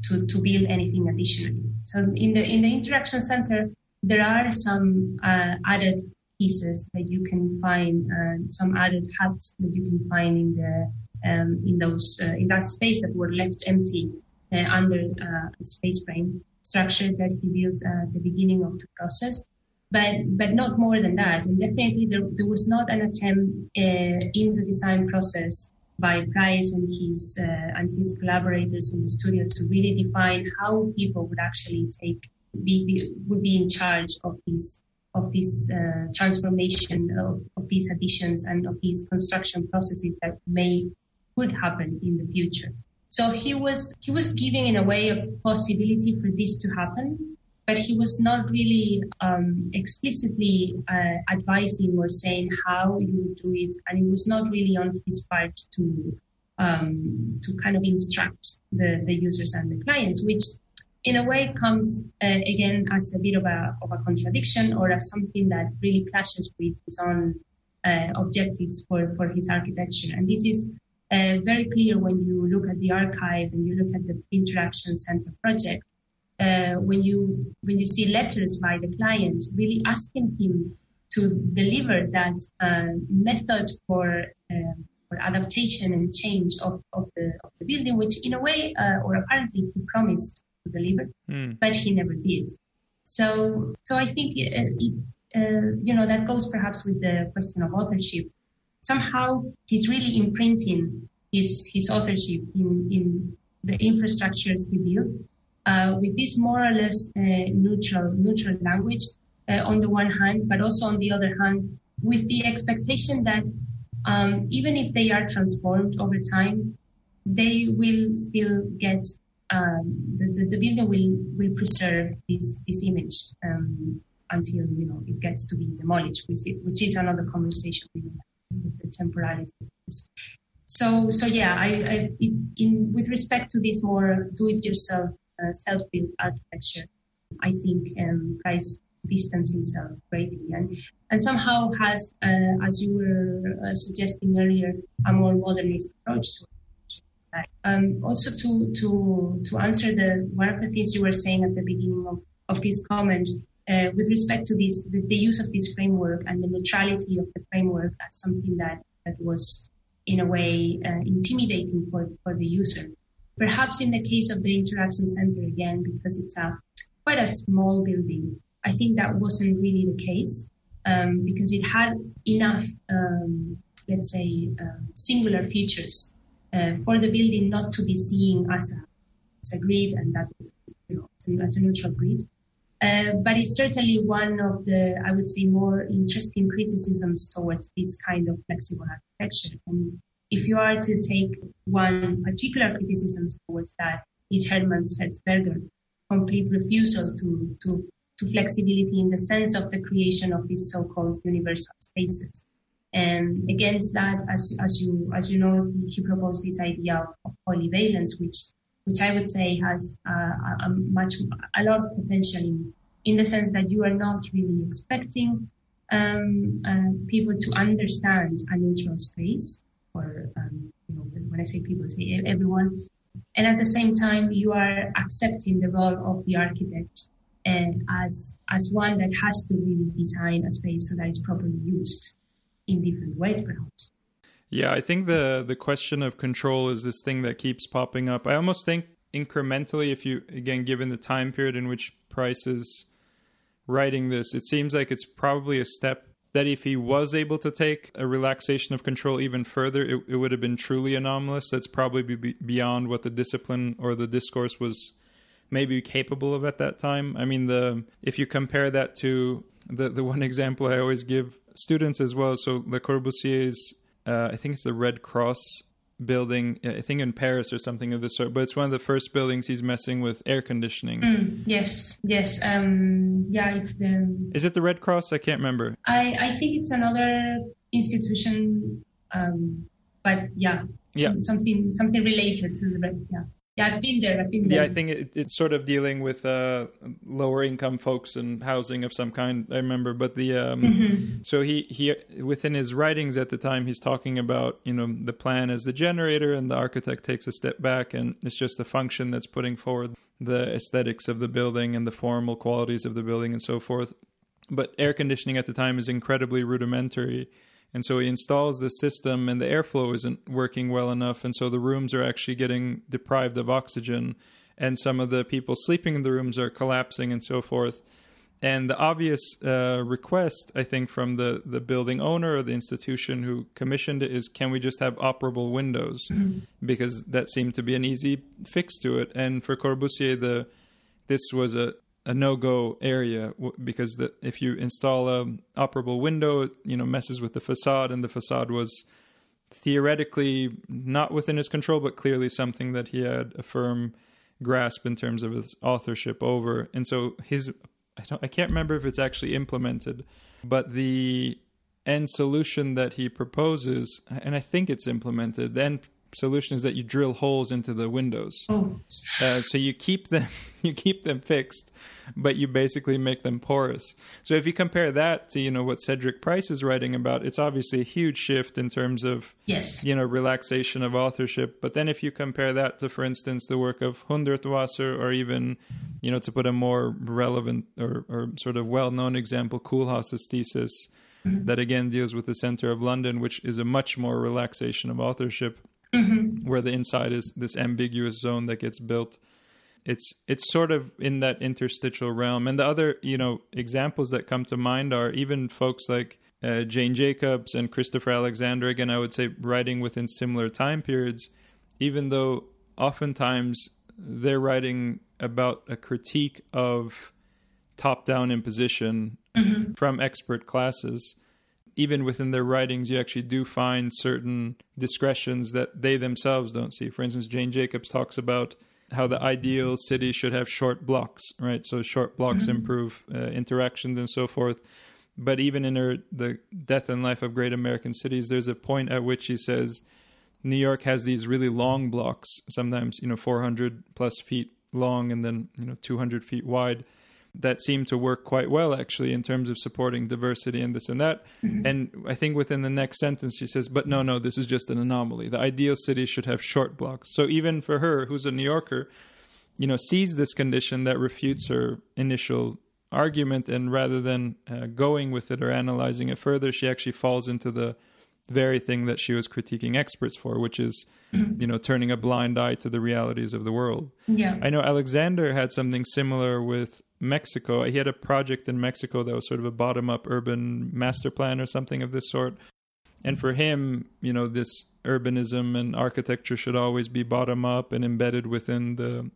to to build anything additionally. So in the in the interaction center, there are some uh, added pieces that you can find, uh, some added huts that you can find in the um, in those uh, in that space that were left empty uh, under uh, a space frame structure that he built at the beginning of the process. But but not more than that, and definitely there, there was not an attempt uh, in the design process by Price and his uh, and his collaborators in the studio to really define how people would actually take be, be would be in charge of these of this uh, transformation of, of, these additions and of these construction processes that may could happen in the future. So he was he was giving in a way a possibility for this to happen, but he was not really um, explicitly uh, advising or saying how you do it, and it was not really on his part to um, to kind of instruct the, the users and the clients, which in a way comes uh, again as a bit of a, of a contradiction or as something that really clashes with his own uh, objectives for, for his architecture. And this is uh, very clear when you look at the archive and you look at the interaction center project. Uh, when you when you see letters by the client really asking him to deliver that uh, method for um, for adaptation and change of, of, the, of the building, which in a way uh, or apparently he promised deliver, mm. but he never did. So, so I think it, uh, it, uh, you know that goes perhaps with the question of authorship. Somehow he's really imprinting his his authorship in in the infrastructures he built uh, with this more or less uh, neutral neutral language uh, on the one hand, but also on the other hand with the expectation that um, even if they are transformed over time, they will still get um, the, the, the, will will preserve this this image um, until you know it gets to be demolished, which which is another conversation with, the temporality. So so yeah, I, I in with respect to this more do-it-yourself uh, self-built architecture, I think um, Price distance himself greatly and and somehow has, uh, as you were uh, suggesting earlier, a more modernist approach to it um, also to to to answer the one of the things you were saying at the beginning of, of this comment uh, with respect to this the, the, use of this framework and the neutrality of the framework as something that that was in a way uh, intimidating for for the user. Perhaps in the case of the interaction center again, because it's a quite a small building, I think that wasn't really the case um, because it had enough, um, let's say, uh, singular features uh, for the building not to be seen as a, as a grid and that, you know, as a neutral grid. Uh, but it's certainly one of the, I would say, more interesting criticisms towards this kind of flexible architecture. And if you are to take one particular criticism towards that, is Herman Hertzberger complete refusal to, to, to flexibility in the sense of the creation of these so-called universal spaces. And against that, as, as you as you know, he proposed this idea of, polyvalence, which which I would say has uh, a, a much a lot of potential in, in the sense that you are not really expecting um, uh, people to understand a neutral space, or um, you know, when I say people, I say everyone, and at the same time you are accepting the role of the architect uh, as as one that has to really design a space so that it's properly used in different ways, perhaps. Yeah, I think the the question of control is this thing that keeps popping up. I almost think incrementally, if you again given the time period in which Price is writing this, it seems like it's probably a step that if he was able to take a relaxation of control even further, it, it would have been truly anomalous. That's probably be beyond what the discipline or the discourse was maybe capable of at that time. I mean, the if you compare that to the the one example I always give students as well. So Le Corbusier's, uh, I think it's the Red Cross building, I think in Paris or something of the sort, but it's one of the first buildings he's messing with air conditioning. Mm, yes, yes. Um, yeah, it's the. Is it the Red Cross? I can't remember. I, I think it's another institution, um, but yeah, yeah, something something related to the Red. Yeah. Yeah, I've been there. I've been there. Yeah, I think it, it's sort of dealing with uh, lower income folks and housing of some kind. I remember, but the um, mm-hmm. so he he within his writings at the time, he's talking about you know the plan as the generator, and the architect takes a step back, and it's just the function that's putting forward the aesthetics of the building and the formal qualities of the building and so forth. But air conditioning at the time is incredibly rudimentary and so he installs the system, and the airflow isn't working well enough. And so the rooms are actually getting deprived of oxygen. And some of the people sleeping in the rooms are collapsing and so forth. And the obvious uh, request, I think, from the, the building owner or the institution who commissioned it is can we just have operable windows? Mm-hmm. Because that seemed to be an easy fix to it. And for Corbusier, the this was a, a no-go area because the, if you install a operable window, it, you know messes with the facade, and the facade was theoretically not within his control, but clearly something that he had a firm grasp in terms of his authorship over. And so his, I don't, I can't remember if it's actually implemented, but the end solution that he proposes, and I think it's implemented, the end solution is that you drill holes into the windows. Oh. Uh, so you keep them you keep them fixed, but you basically make them porous. So if you compare that to you know what Cedric Price is writing about, it's obviously a huge shift in terms of yes you know relaxation of authorship. But then if you compare that to, for instance, the work of Hundertwasser, or even you know to put a more relevant or, or sort of well known example, Koolhaas's thesis. Mm-hmm. That again deals with the center of London, which is a much more relaxation of authorship mm-hmm. where the inside is this ambiguous zone that gets built. It's it's sort of in that interstitial realm. And the other you know examples that come to mind are even folks like uh, Jane Jacobs and Christopher Alexander. Again, I would say writing within similar time periods, even though oftentimes they're writing about a critique of top-down imposition mm-hmm. from expert classes even within their writings, you actually do find certain discretions that they themselves don't see. For instance, Jane Jacobs talks about how the ideal city should have short blocks, right? So short blocks mm-hmm. improve uh, interactions and so forth. But even in her the Death and Life of Great American Cities, there's a point at which she says New York has these really long blocks, sometimes you know 400 plus feet long and then you know 200 feet wide that seem to work quite well actually in terms of supporting diversity and this and that. Mm-hmm. And I think within the next sentence she says, "But no, no, this is just an anomaly. The ideal city should have short blocks." So even for her, who's a New Yorker, you know, sees this condition that refutes her initial argument, and rather than uh, going with it or analyzing it further, she actually falls into the very thing that she was critiquing experts for, which is, mm-hmm. you know, turning a blind eye to the realities of the world. Yeah. I know Alexander had something similar with Mexico. He had a project in Mexico that was sort of a bottom up urban master plan or something of this sort. And for him, you know, this urbanism and architecture should always be bottom up and embedded within the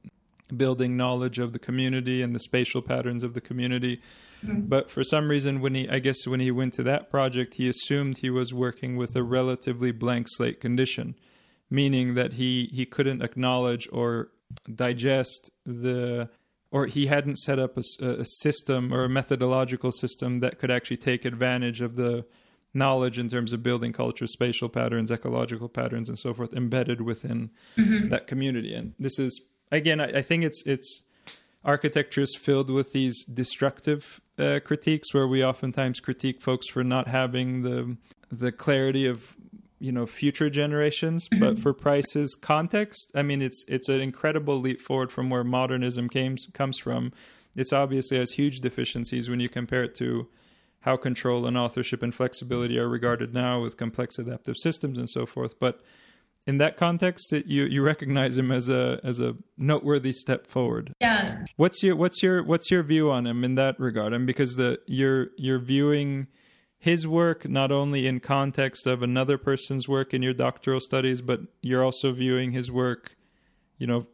building knowledge of the community and the spatial patterns of the community. Mm-hmm. But for some reason, when he, I guess, when he went to that project, he assumed he was working with a relatively blank slate condition, meaning that he he couldn't acknowledge or digest the or he hadn't set up a, a, system or a methodological system that could actually take advantage of the knowledge in terms of building culture, spatial patterns, ecological patterns, and so forth embedded within mm-hmm. that community. And this is again, I, I, think it's it's architecture is filled with these destructive uh, critiques where we oftentimes critique folks for not having the the clarity of you know future generations mm-hmm. but for price's context i mean it's it's an incredible leap forward from where modernism came, comes from it's obviously has huge deficiencies when you compare it to how control and authorship and flexibility are regarded now with complex adaptive systems and so forth but in that context it, you you recognize him as a as a noteworthy step forward yeah what's your what's your what's your view on him in that regard I and mean, because the you're you're viewing his work not only in context of another person's work in your doctoral studies, but you're also viewing his work, you know,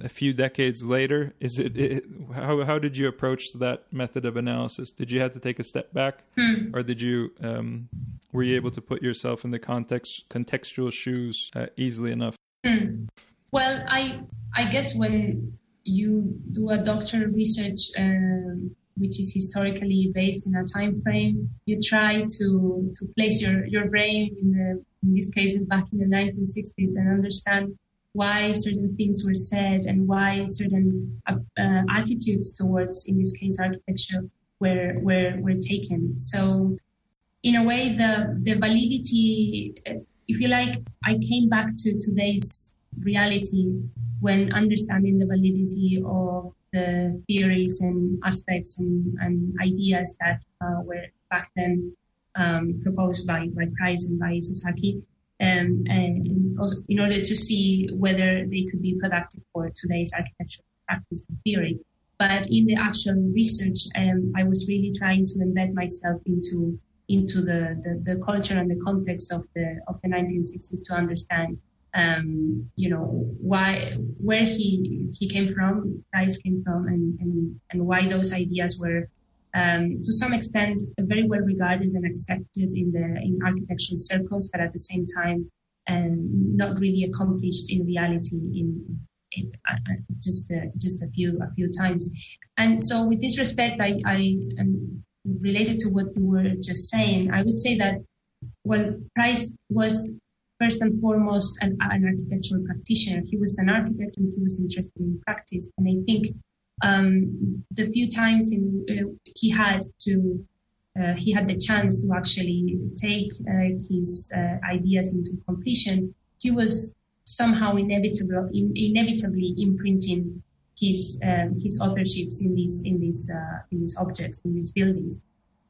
a few decades later. Is it, it how how did you approach that method of analysis? Did you have to take a step back, hmm. or did you um, were you able to put yourself in the context contextual shoes uh, easily enough? Hmm. Well, I I guess when you do a doctoral research um, which is historically based in a time frame. You try to, to place your, your brain in the, in this case, back in the 1960s and understand why certain things were said and why certain uh, uh, attitudes towards, in this case, architecture were, were, were taken. So in a way, the, the validity, if you like, I came back to today's reality when understanding the validity of the theories and aspects and, and ideas that uh, were back then um, proposed by, by Price and by Isozaki, um, and also in order to see whether they could be productive for today's architectural practice and theory. But in the actual research, um, I was really trying to embed myself into into the, the, the culture and the context of the of the 1960s to understand um, you know, why, where he, he came from, Price came from, and, and, and why those ideas were, um, to some extent, very well regarded and accepted in the, in architectural circles, but at the same time, um, not really accomplished in reality in, in uh, uh just, uh, just a few, a few times. And so with this respect, I, I, um, related to what you were just saying, I would say that well, Price was first and foremost an, an, architectural practitioner. He was an architect and he was interested in practice. And I think um, the few times in, uh, he had to, uh, he had the chance to actually take uh, his uh, ideas into completion, he was somehow inevitable, in, inevitably imprinting his um, his authorships in these in these uh, in these objects in these buildings.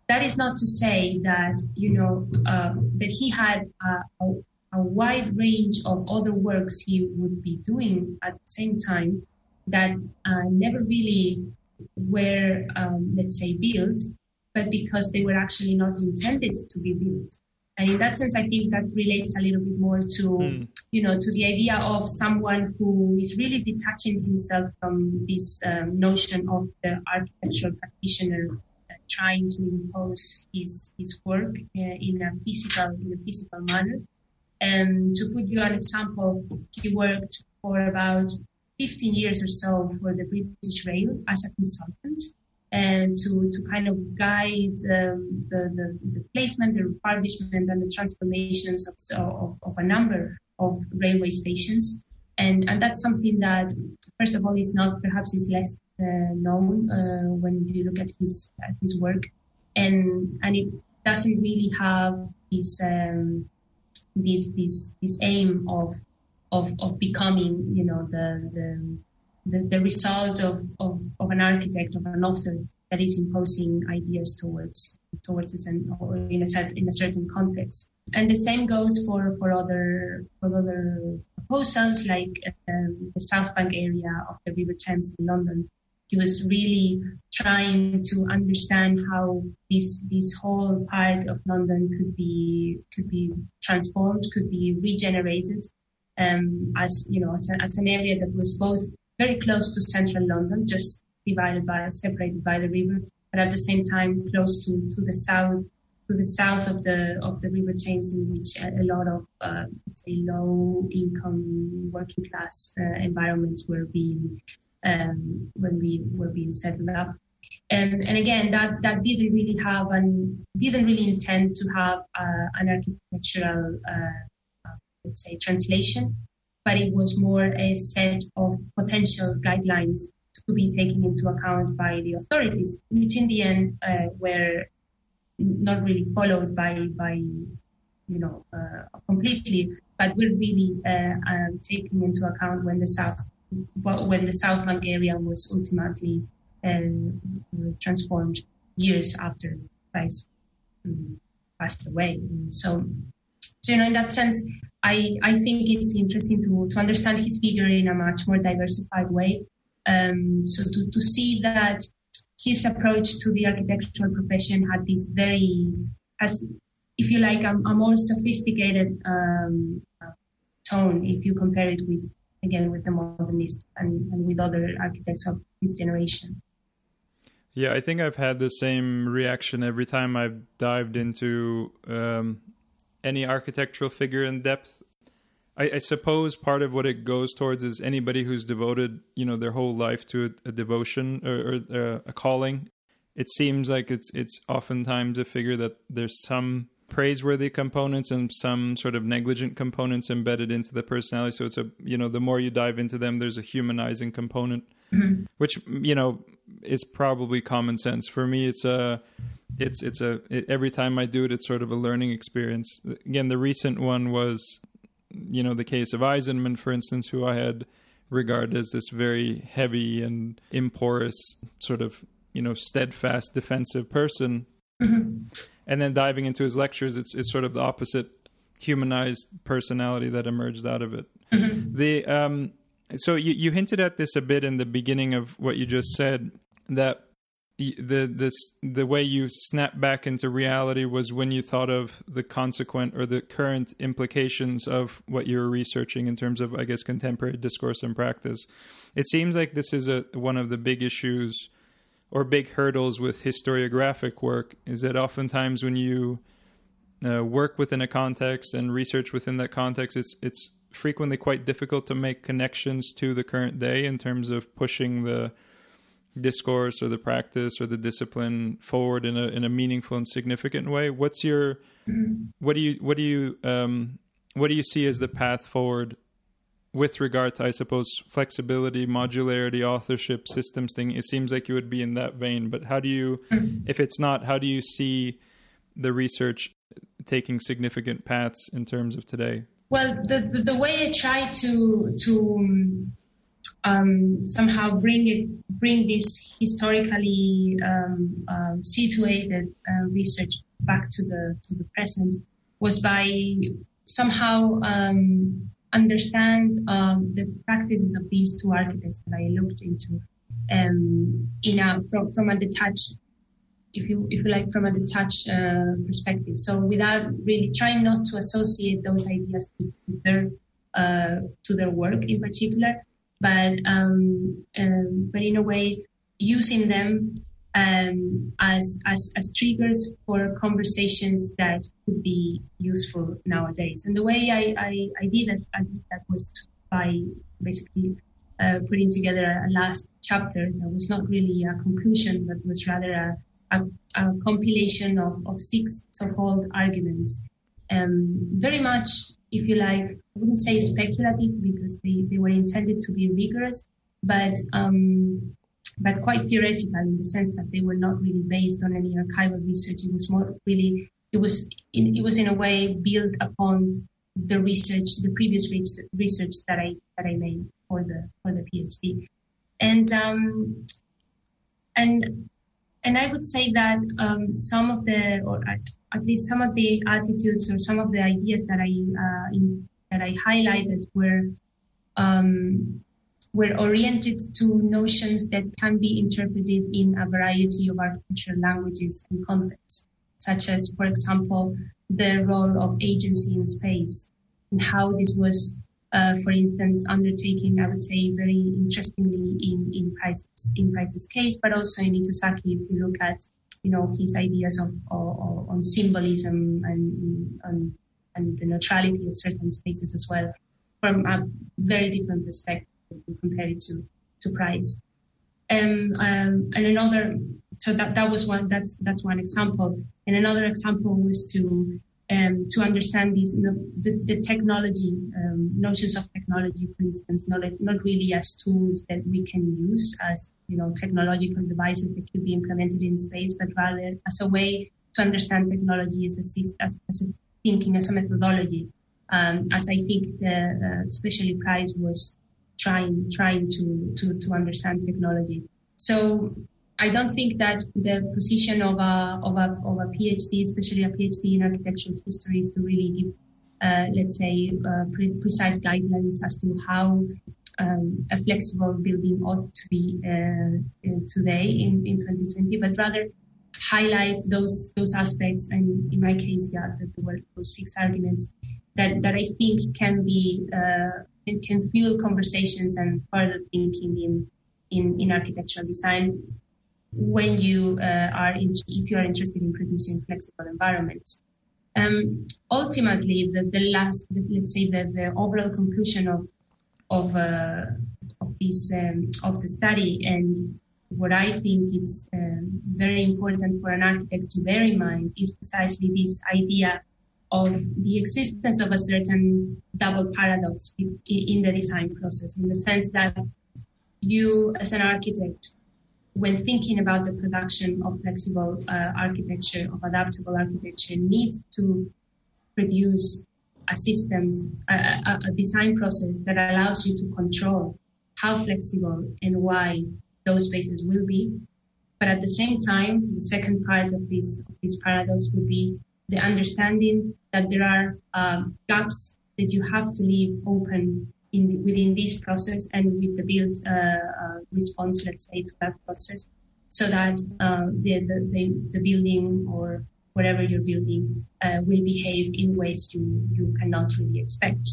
That is not to say that you know uh, that he had a, a wide range of other works he would be doing at the same time that uh, never really were, um, let's say, built, but because they were actually not intended to be built. And in that sense, I think that relates a little bit more to, mm. you know, to the idea of someone who is really detaching himself from this um, notion of the architectural practitioner uh, trying to impose his his work uh, in a physical in a physical manner, and to put you an example, he worked for about 15 years or so for the British Rail as a consultant and to, to kind of guide um, the, the, the, placement, the refurbishment, and the transformations of, of, of, a number of railway stations. And, and that's something that, first of all, is not perhaps is less uh, known uh, when you look at his at his work, and and it doesn't really have this um, this this this aim of of of becoming you know the the the, the result of, of, of an architect of an author that is imposing ideas towards towards it and or in a set in a certain context. And the same goes for for other for other proposals like um, the South Bank area of the River Thames in London, he was really trying to understand how this this whole part of London could be could be transformed, could be regenerated, um, as you know, as, a, as, an area that was both very close to central London, just divided by separated by the river, but at the same time close to, to the south to the south of the of the River Thames, in which a, a lot of uh, say low income working class uh, environments were being um, when we were being settled up. And, and again, that, that didn't really have and didn't really intend to have uh, an architectural, uh, let's say, translation, but it was more a set of potential guidelines to be taken into account by the authorities, which in the end uh, were not really followed by by you know uh, completely, but were really uh, um, taken into account when the south when the South area was ultimately uh, transformed years after Price um, passed away. So, so you know, in that sense, I I think it's interesting to to understand his figure in a much more diversified way. Um, so to to see that his approach to the architectural profession had this very, has, if you like, a, a more sophisticated um, tone if you compare it with, again, with the modernist and, and with other architects of his generation. Yeah, I think I've had the same reaction every time I've dived into um, any architectural figure in depth. I, I, suppose part of what it goes towards is anybody who's devoted, you know, their whole life to a, a devotion or, or uh, a calling. It seems like it's it's oftentimes a figure that there's some praiseworthy components and some sort of negligent components embedded into the personality. So it's a you know the more you dive into them, there's a humanizing component, mm-hmm. which you know is probably common sense. For me, it's a it's it's a it, every time I do it, it's sort of a learning experience. Again, the recent one was you know, the case of Eisenman, for instance, who I had regarded as this very heavy and imporous, sort of, you know, steadfast defensive person. Mm-hmm. And then diving into his lectures, it's it's sort of the opposite humanized personality that emerged out of it. Mm-hmm. The um, so you, you hinted at this a bit in the beginning of what you just said that the this the way you snap back into reality was when you thought of the consequent or the current implications of what you were researching in terms of I guess contemporary discourse and practice. It seems like this is a one of the big issues or big hurdles with historiographic work is that oftentimes when you uh, work within a context and research within that context, it's it's frequently quite difficult to make connections to the current day in terms of pushing the discourse or the practice or the discipline forward in a in a meaningful and significant way? What's your what do you what do you um, what do you see as the path forward with regard to i suppose flexibility modularity authorship systems thing? It seems like you would be in that vein but how do you if it's not how do you see the research taking significant paths in terms of today? Well the the, the way i try to to um, somehow bring it, bring this historically um, um, situated uh, research back to the to the present was by somehow um, understand um, the practices of these two architects that I looked into um, in a from, from a detached if you if you like from a detached uh, perspective. So without really trying not to associate those ideas to, their uh, to their work in particular but um, um, but in a way using them um, as, as as triggers for conversations that could be useful nowadays. And the way I I, I did that I did that was by basically uh, putting together a last chapter that was not really a conclusion, but was rather a, a, a compilation of, of six so-called arguments, um, very much if you like, I wouldn't say speculative because they, they were intended to be rigorous, but um, but quite theoretical in the sense that they were not really based on any archival research. It was more really it was in, it was in a way built upon the research, the previous research that I that I made for the for the PhD, and um, and and I would say that um, some of the or at least some of the attitudes or some of the ideas that I uh, in, that I highlighted were um, were oriented to notions that can be interpreted in a variety of architectural languages and contexts, such as, for example, the role of agency in space and how this was uh, for instance, undertaking, I would say, very interestingly in in Price's in Price's case, but also in Isozaki, if you look at you know his ideas of, of, on symbolism and, and and the neutrality of certain spaces as well, from a very different perspective compared to to Price. Um, um, and another, so that that was one. That's that's one example. And another example was to um, to understand these the, the technology um, notions of technology, for instance, not not really as tools that we can use as you know technological devices that could be implemented in space, but rather as a way to understand technology as a, as, as a thinking as a methodology. Um, as I think the, uh, especially Price was trying trying to, to to understand technology. So I don't think that the position of a, of a, of a PhD, especially a PhD in architectural history, is to really give, uh, let's say, uh, pre- precise guidelines as to how um, a flexible building ought to be uh, today in, in 2020, but rather highlight those those aspects. And in my case, yeah, there were those six arguments that, that I think can be uh, can fuel conversations and further thinking in in, in architectural design when you uh, are in, if you are interested in producing flexible environments. Um, ultimately, the, the last, the, let's say, the, the overall conclusion of of, uh, of this um, of the study and what I think is um, very important for an architect to bear in mind is precisely this idea of the existence of a certain double paradox in, in the design process, in the sense that you, as an architect, when thinking about the production of flexible uh, architecture, of adaptable architecture, need to produce a systems, a, a, design process that allows you to control how flexible and why those spaces will be. But at the same time, the second part of this, of this paradox would be the understanding that there are um, gaps that you have to leave open in, within this process and with the build uh, uh, response, let's say, to that process, so that uh, the, the, the, building or whatever you're building will behave in ways you, you cannot really expect.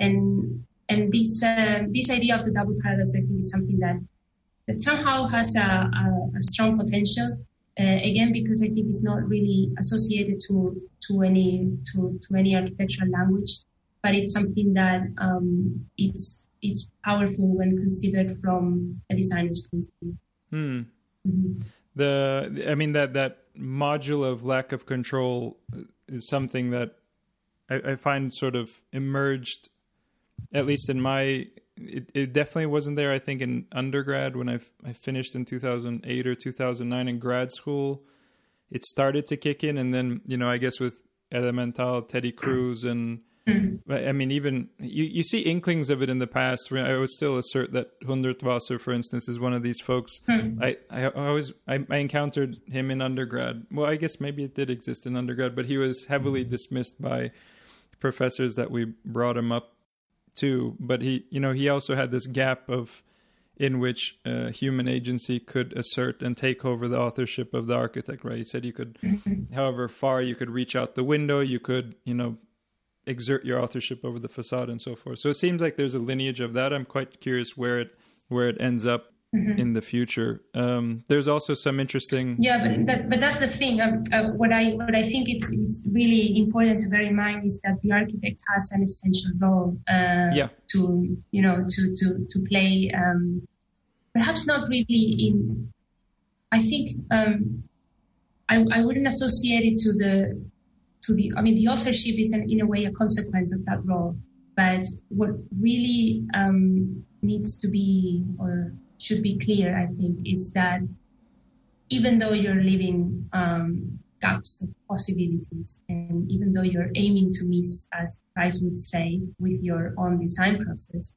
And and this this idea of the double paradox, I think, is something that that somehow has a, a, a strong potential. Uh, again, because I think it's not really associated to to any to, to any architectural language, but it's something that um, it's it's powerful when considered from a designer's point of view. Hmm. Mm-hmm. The I mean that that module of lack of control is something that I, I find sort of emerged, at least in my. It, it definitely wasn't there. I think in undergrad when I I finished in 2008 or 2009 in grad school, it started to kick in, and then you know I guess with Elemental, Teddy Cruz, and Mm-hmm. I mean, even you, you see inklings of it in the past. I would still assert that Hundertwasser, for instance, is one of these folks. Mm-hmm. I, I always I, I, encountered him in undergrad. Well, I guess maybe it did exist in undergrad, but he was heavily dismissed by professors that we brought him up to. But he, you know, he also had this gap of in which uh, human agency could assert and take over the authorship of the architect. Right? He said you could, mm-hmm. however far you could reach out the window, you could, you know, exert your authorship over the facade and so forth. So it seems like there's a lineage of that. I'm quite curious where it where it ends up mm-hmm. in the future. Um, there's also some interesting. Yeah, but that, but that's the thing. Um, uh, what I what I think it's it's really important to bear in mind is that the architect has an essential role. Uh, yeah. To you know to to to play. Um, perhaps not really in. I think um, I I wouldn't associate it to the to the, I mean, the authorship is an, in a way a consequence of that role. But what really um, needs to be or should be clear, I think, is that even though you're leaving um, gaps of possibilities, and even though you're aiming to miss, as Price would say, with your own design process,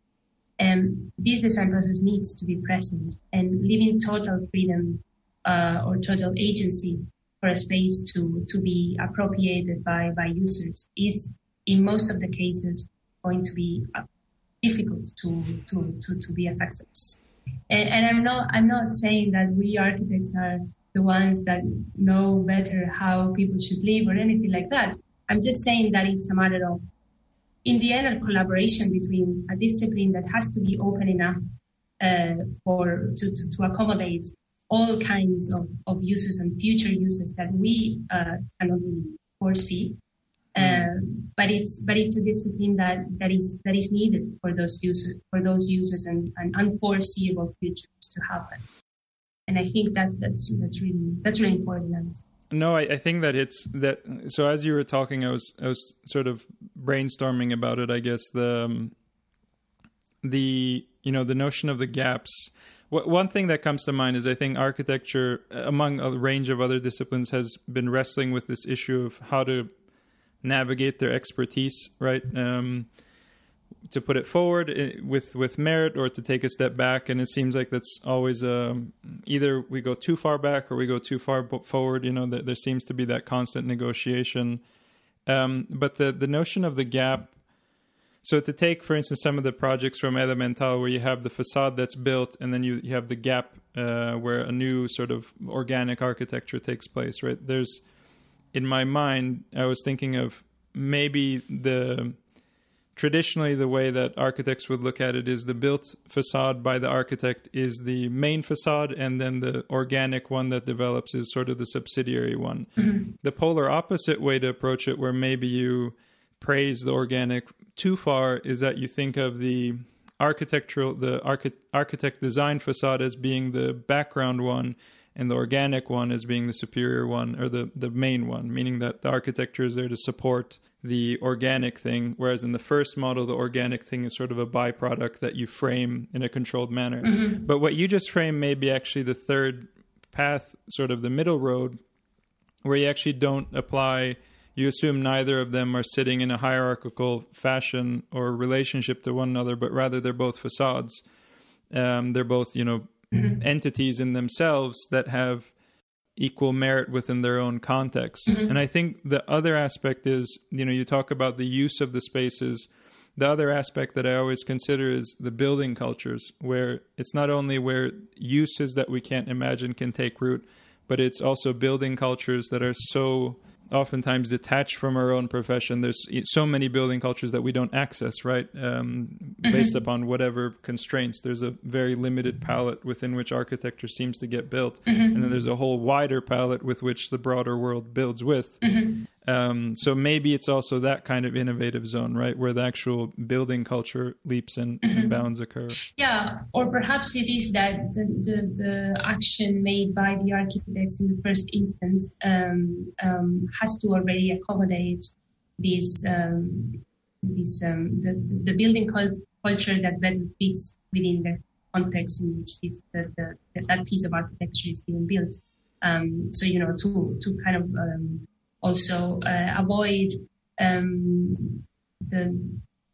um, this design process needs to be present and leaving total freedom uh, or total agency for a space to, to be appropriated by, by users is in most of the cases going to be uh, difficult to, to, to, to be a success. And, and I'm not, I'm not saying that we architects are the ones that know better how people should live or anything like that. I'm just saying that it's a matter of in the end, a collaboration between a discipline that has to be open enough uh, for to, to, to, accommodate all kinds of, of uses and future uses that we uh, cannot really foresee. Mm. but it's but it's a discipline that, that is that is needed for those uses for those uses and, and unforeseeable futures to happen. And I think that's that's that's really that's really important. No, I, I, think that it's that. So as you were talking, I was I was sort of brainstorming about it. I guess the um, the you know the notion of the gaps. One thing that comes to mind is I think architecture, among a range of other disciplines, has been wrestling with this issue of how to navigate their expertise, right? Um, to put it forward eh, with with merit or to take a step back and it seems like that's always um, either we go too far back or we go too far forward you know there, there seems to be that constant negotiation um, but the the notion of the gap so to take for instance some of the projects from elemental where you have the facade that's built and then you, you have the gap uh, where a new sort of organic architecture takes place right there's in my mind i was thinking of maybe the traditionally the way that architects would look at it is the built facade by the architect is the main facade and then the organic one that develops is sort of the subsidiary one mm-hmm. the polar opposite way to approach it where maybe you praise the organic too far is that you think of the architectural the archi- architect design facade as being the background one and the organic one as being the superior one or the, the main one, meaning that the architecture is there to support the organic thing, whereas in the first model, the organic thing is sort of a byproduct that you frame in a controlled manner. Mm-hmm. But what you just frame may be actually the third path, sort of the middle road, where you actually don't apply, you assume neither of them are sitting in a hierarchical fashion or relationship to one another, but rather they're both facades. Um, they're both, you know, mm-hmm. entities in themselves that have equal merit within their own context. Mm-hmm. And I think the other aspect is, you know, you talk about the use of the spaces. The other aspect that I always consider is the building cultures, where it's not only where uses that we can't imagine can take root, but it's also building cultures that are so oftentimes detached from our own profession. There's so many building cultures that we don't access, right? Um, mm-hmm. Based upon whatever constraints. There's a very limited palette within which architecture seems to get built, mm-hmm. and then there's a whole wider palette with which the broader world builds with. Mm-hmm. Um, so maybe it's also that kind of innovative zone, right, where the actual building culture leaps and, mm-hmm. and bounds occur. Yeah, or perhaps it is that the, the, the action made by the architects in the first instance um, um, has to already accommodate this um, this um, the, the building culture that better fits within the context in which this the, the, that piece of architecture is being built. Um, so you know to to kind of um, also uh, avoid um, the,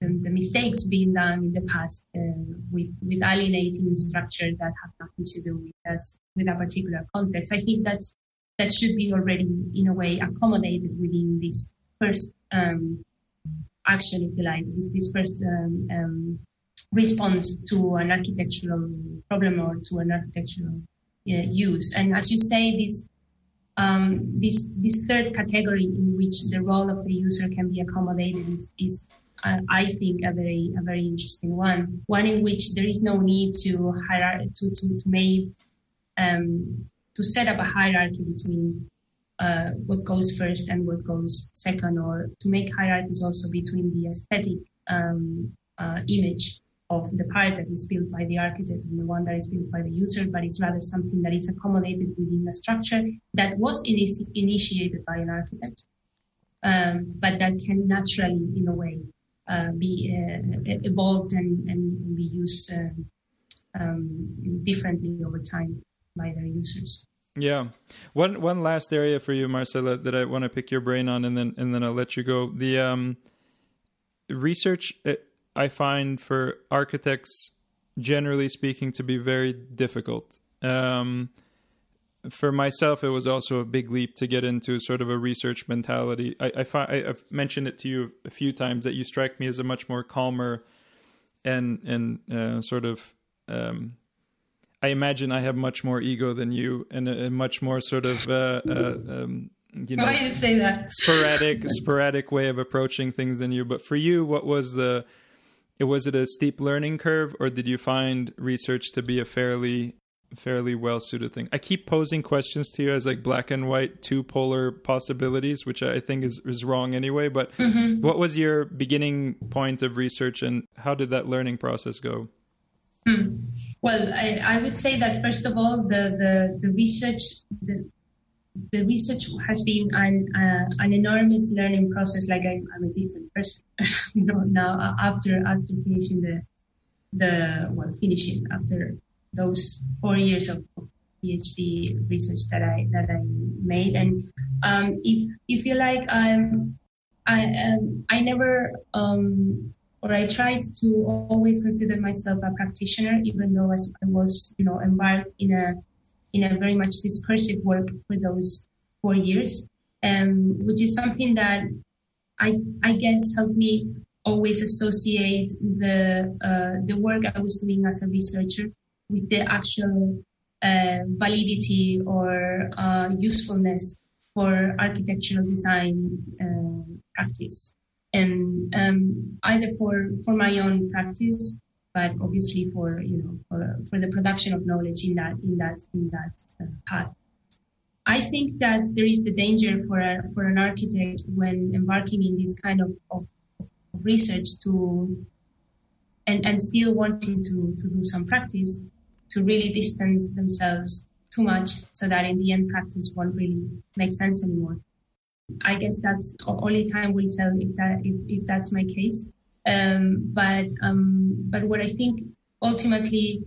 the, the mistakes being done in the past uh, with with alienating structures that have nothing to do with us with a particular context. I think that's that should be already in a way accommodated within this first um, action, if you like, this, this first um, um, response to an architectural problem or to an architectural uh, use. And as you say, this um, this this third category in which the role of the user can be accommodated is, is uh, I think a very a very interesting one. One in which there is no need to hierarchy to to, to make um, to set up a hierarchy between uh, what goes first and what goes second, or to make hierarchies also between the aesthetic um, uh, image of the part that is built by the architect and the one that is built by the user, but it's rather something that is accommodated within a structure that was initi- initiated by an architect, um, but that can naturally, in a way, uh, be uh, evolved and, and, be used um, um, differently over time by their users. Yeah, one one last area for you, Marcela, that I want to pick your brain on, and then and then I'll let you go. The um, research. Uh, I find for architects, generally speaking, to be very difficult. Um, for myself, it was also a big leap to get into sort of a research mentality. I, I find, I, have mentioned it to you a few times that you strike me as a much more calmer and and uh, sort of. Um, I imagine I have much more ego than you, and a, a much more sort of uh, uh, um, you know why you say that sporadic sporadic way of approaching things than you. But for you, what was the was it a steep learning curve, or did you find research to be a fairly fairly well suited thing? I keep posing questions to you as like black and white, two polar possibilities, which I think is is wrong anyway. But mm-hmm. what was your beginning point of research, and how did that learning process go? Hmm. Well, I, I, would say that first of all, the the, the research the, the research has been an uh, an enormous learning process. Like I'm, I'm a different person, you know, now after after finishing the the well finishing after those four years of, of PhD research that I that I made, and um, if if you like, um, I um, I never um, or I tried to always consider myself a practitioner, even though I was, you know, embarked in a in a very much discursive work for those four years, um, which is something that I I guess helped me always associate the uh, the work I was doing as a researcher with the actual uh, validity or uh, usefulness for architectural design uh, practice. And um, either for for my own practice, but obviously for you know for, for the production of knowledge in that in that in that uh, path. I think that there is the danger for a, for an architect when embarking in this kind of, of, research to and, and still wanting to, to do some practice to really distance themselves too much so that in the end practice won't really make sense anymore. I guess that's only time will tell if that if, if that's my case. Um, but um, but what I think ultimately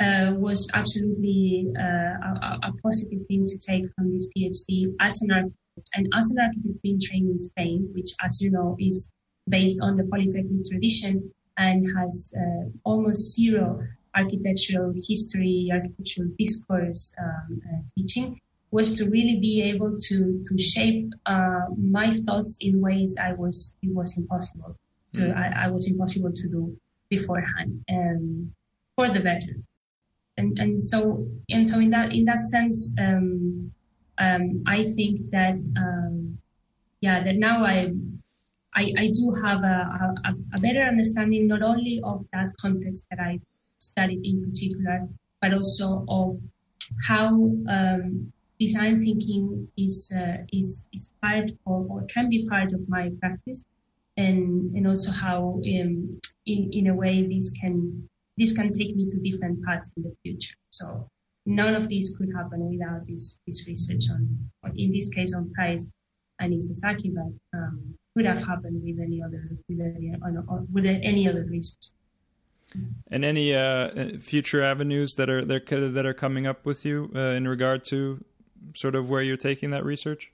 uh, was absolutely uh, a, a, positive thing to take from this PhD as an architect and as an architect being trained in Spain, which, as you know, is based on the polytechnic tradition and has uh, almost zero architectural history, architectural discourse um, uh, teaching was to really be able to to shape uh, my thoughts in ways I was it was impossible to mm. I, I, was impossible to do beforehand um, for the better and and so and so in that in that sense um, um, I think that um, yeah that now I I, I do have a, a, a better understanding not only of that context that I studied in particular but also of how um, design thinking is uh, is is part of, or can be part of my practice, and and also how um, in in a way this can this can take me to different paths in the future. So none of this could happen without this this research on, in this case on Price and Isozaki, but um, could have happened with any other with any, with any other research. And any uh, future avenues that are that are coming up with you uh, in regard to sort of where you're taking that research?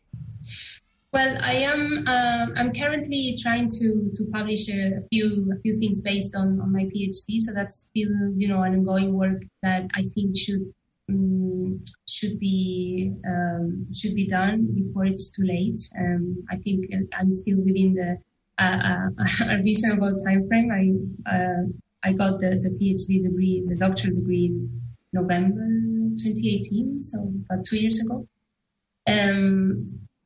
Well, I am. Uh, I'm currently trying to to publish a, few a few things based on on my PhD. So that's still you know an ongoing work that I think should um, should be um, should be done before it's too late. Um, I think I'm still within the uh, uh, a reasonable time frame. I uh, I got the the PhD degree, the doctoral degree in November 2018, so about two years ago. Um,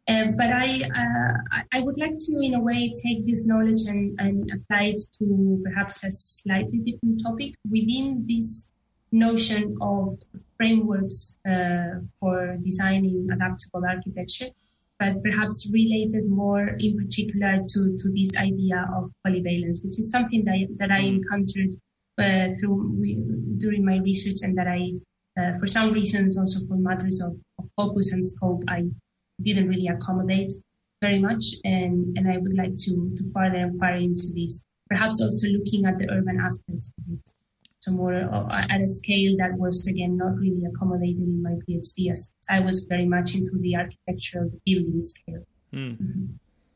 uh, but I, uh, I would like to, in a way, take this knowledge and, and apply it to perhaps a slightly different topic within this notion of frameworks uh, for designing adaptable architecture, but perhaps related more in particular to, to this idea of polyvalence, which is something that, that I mm. encountered uh, through during my research and that I uh, for some reasons, also for matters of, of, focus and scope, I didn't really accommodate very much. And, and I would like to, to further inquire into this, perhaps also looking at the urban aspects of it. So more at a scale that was again not really accommodated in my PhD as I was very much into the architectural the building scale. Mm. Mm-hmm.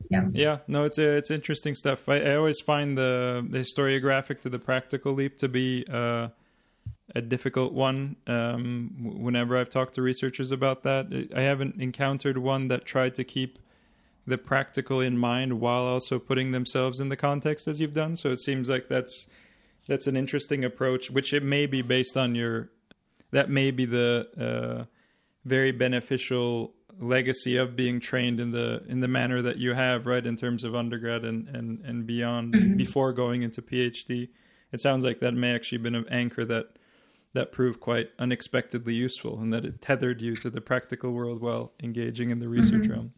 Yeah. Yeah. No, it's a, it's interesting stuff. I, I always find the, the historiographic to the practical leap to be uh, a difficult one. Um, whenever I've talked to researchers about that, I haven't encountered one that tried to keep the practical in mind while also putting themselves in the context as you've done. So it seems like that's that's an interesting approach, which it may be based on your that may be the uh, very beneficial legacy of being trained in the in the manner that you have, right, in terms of undergrad and and and beyond Mm-hmm. before going into PhD. It sounds like that may actually been an anchor that that proved quite unexpectedly useful, and that it tethered you to the practical world while engaging in the research realm.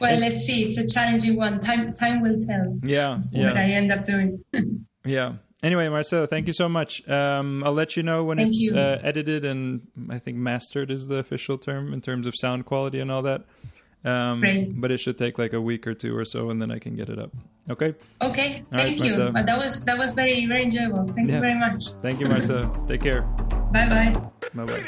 Well, And- let's see. It's a challenging one. Time time will tell Yeah, what I end up doing. yeah. Anyway, Marcela, thank you so much. Um, I'll let you know when Thank it's uh, edited and I think mastered is the official term in terms of sound quality and all that. Um. But it should take like a week or two or so, and then I can get it up. Okay. Okay, All right, thank you. Marcela. That was that was very very enjoyable. Thank Yeah. you very much. Thank you, Marcela. Take care. Bye bye. Bye bye.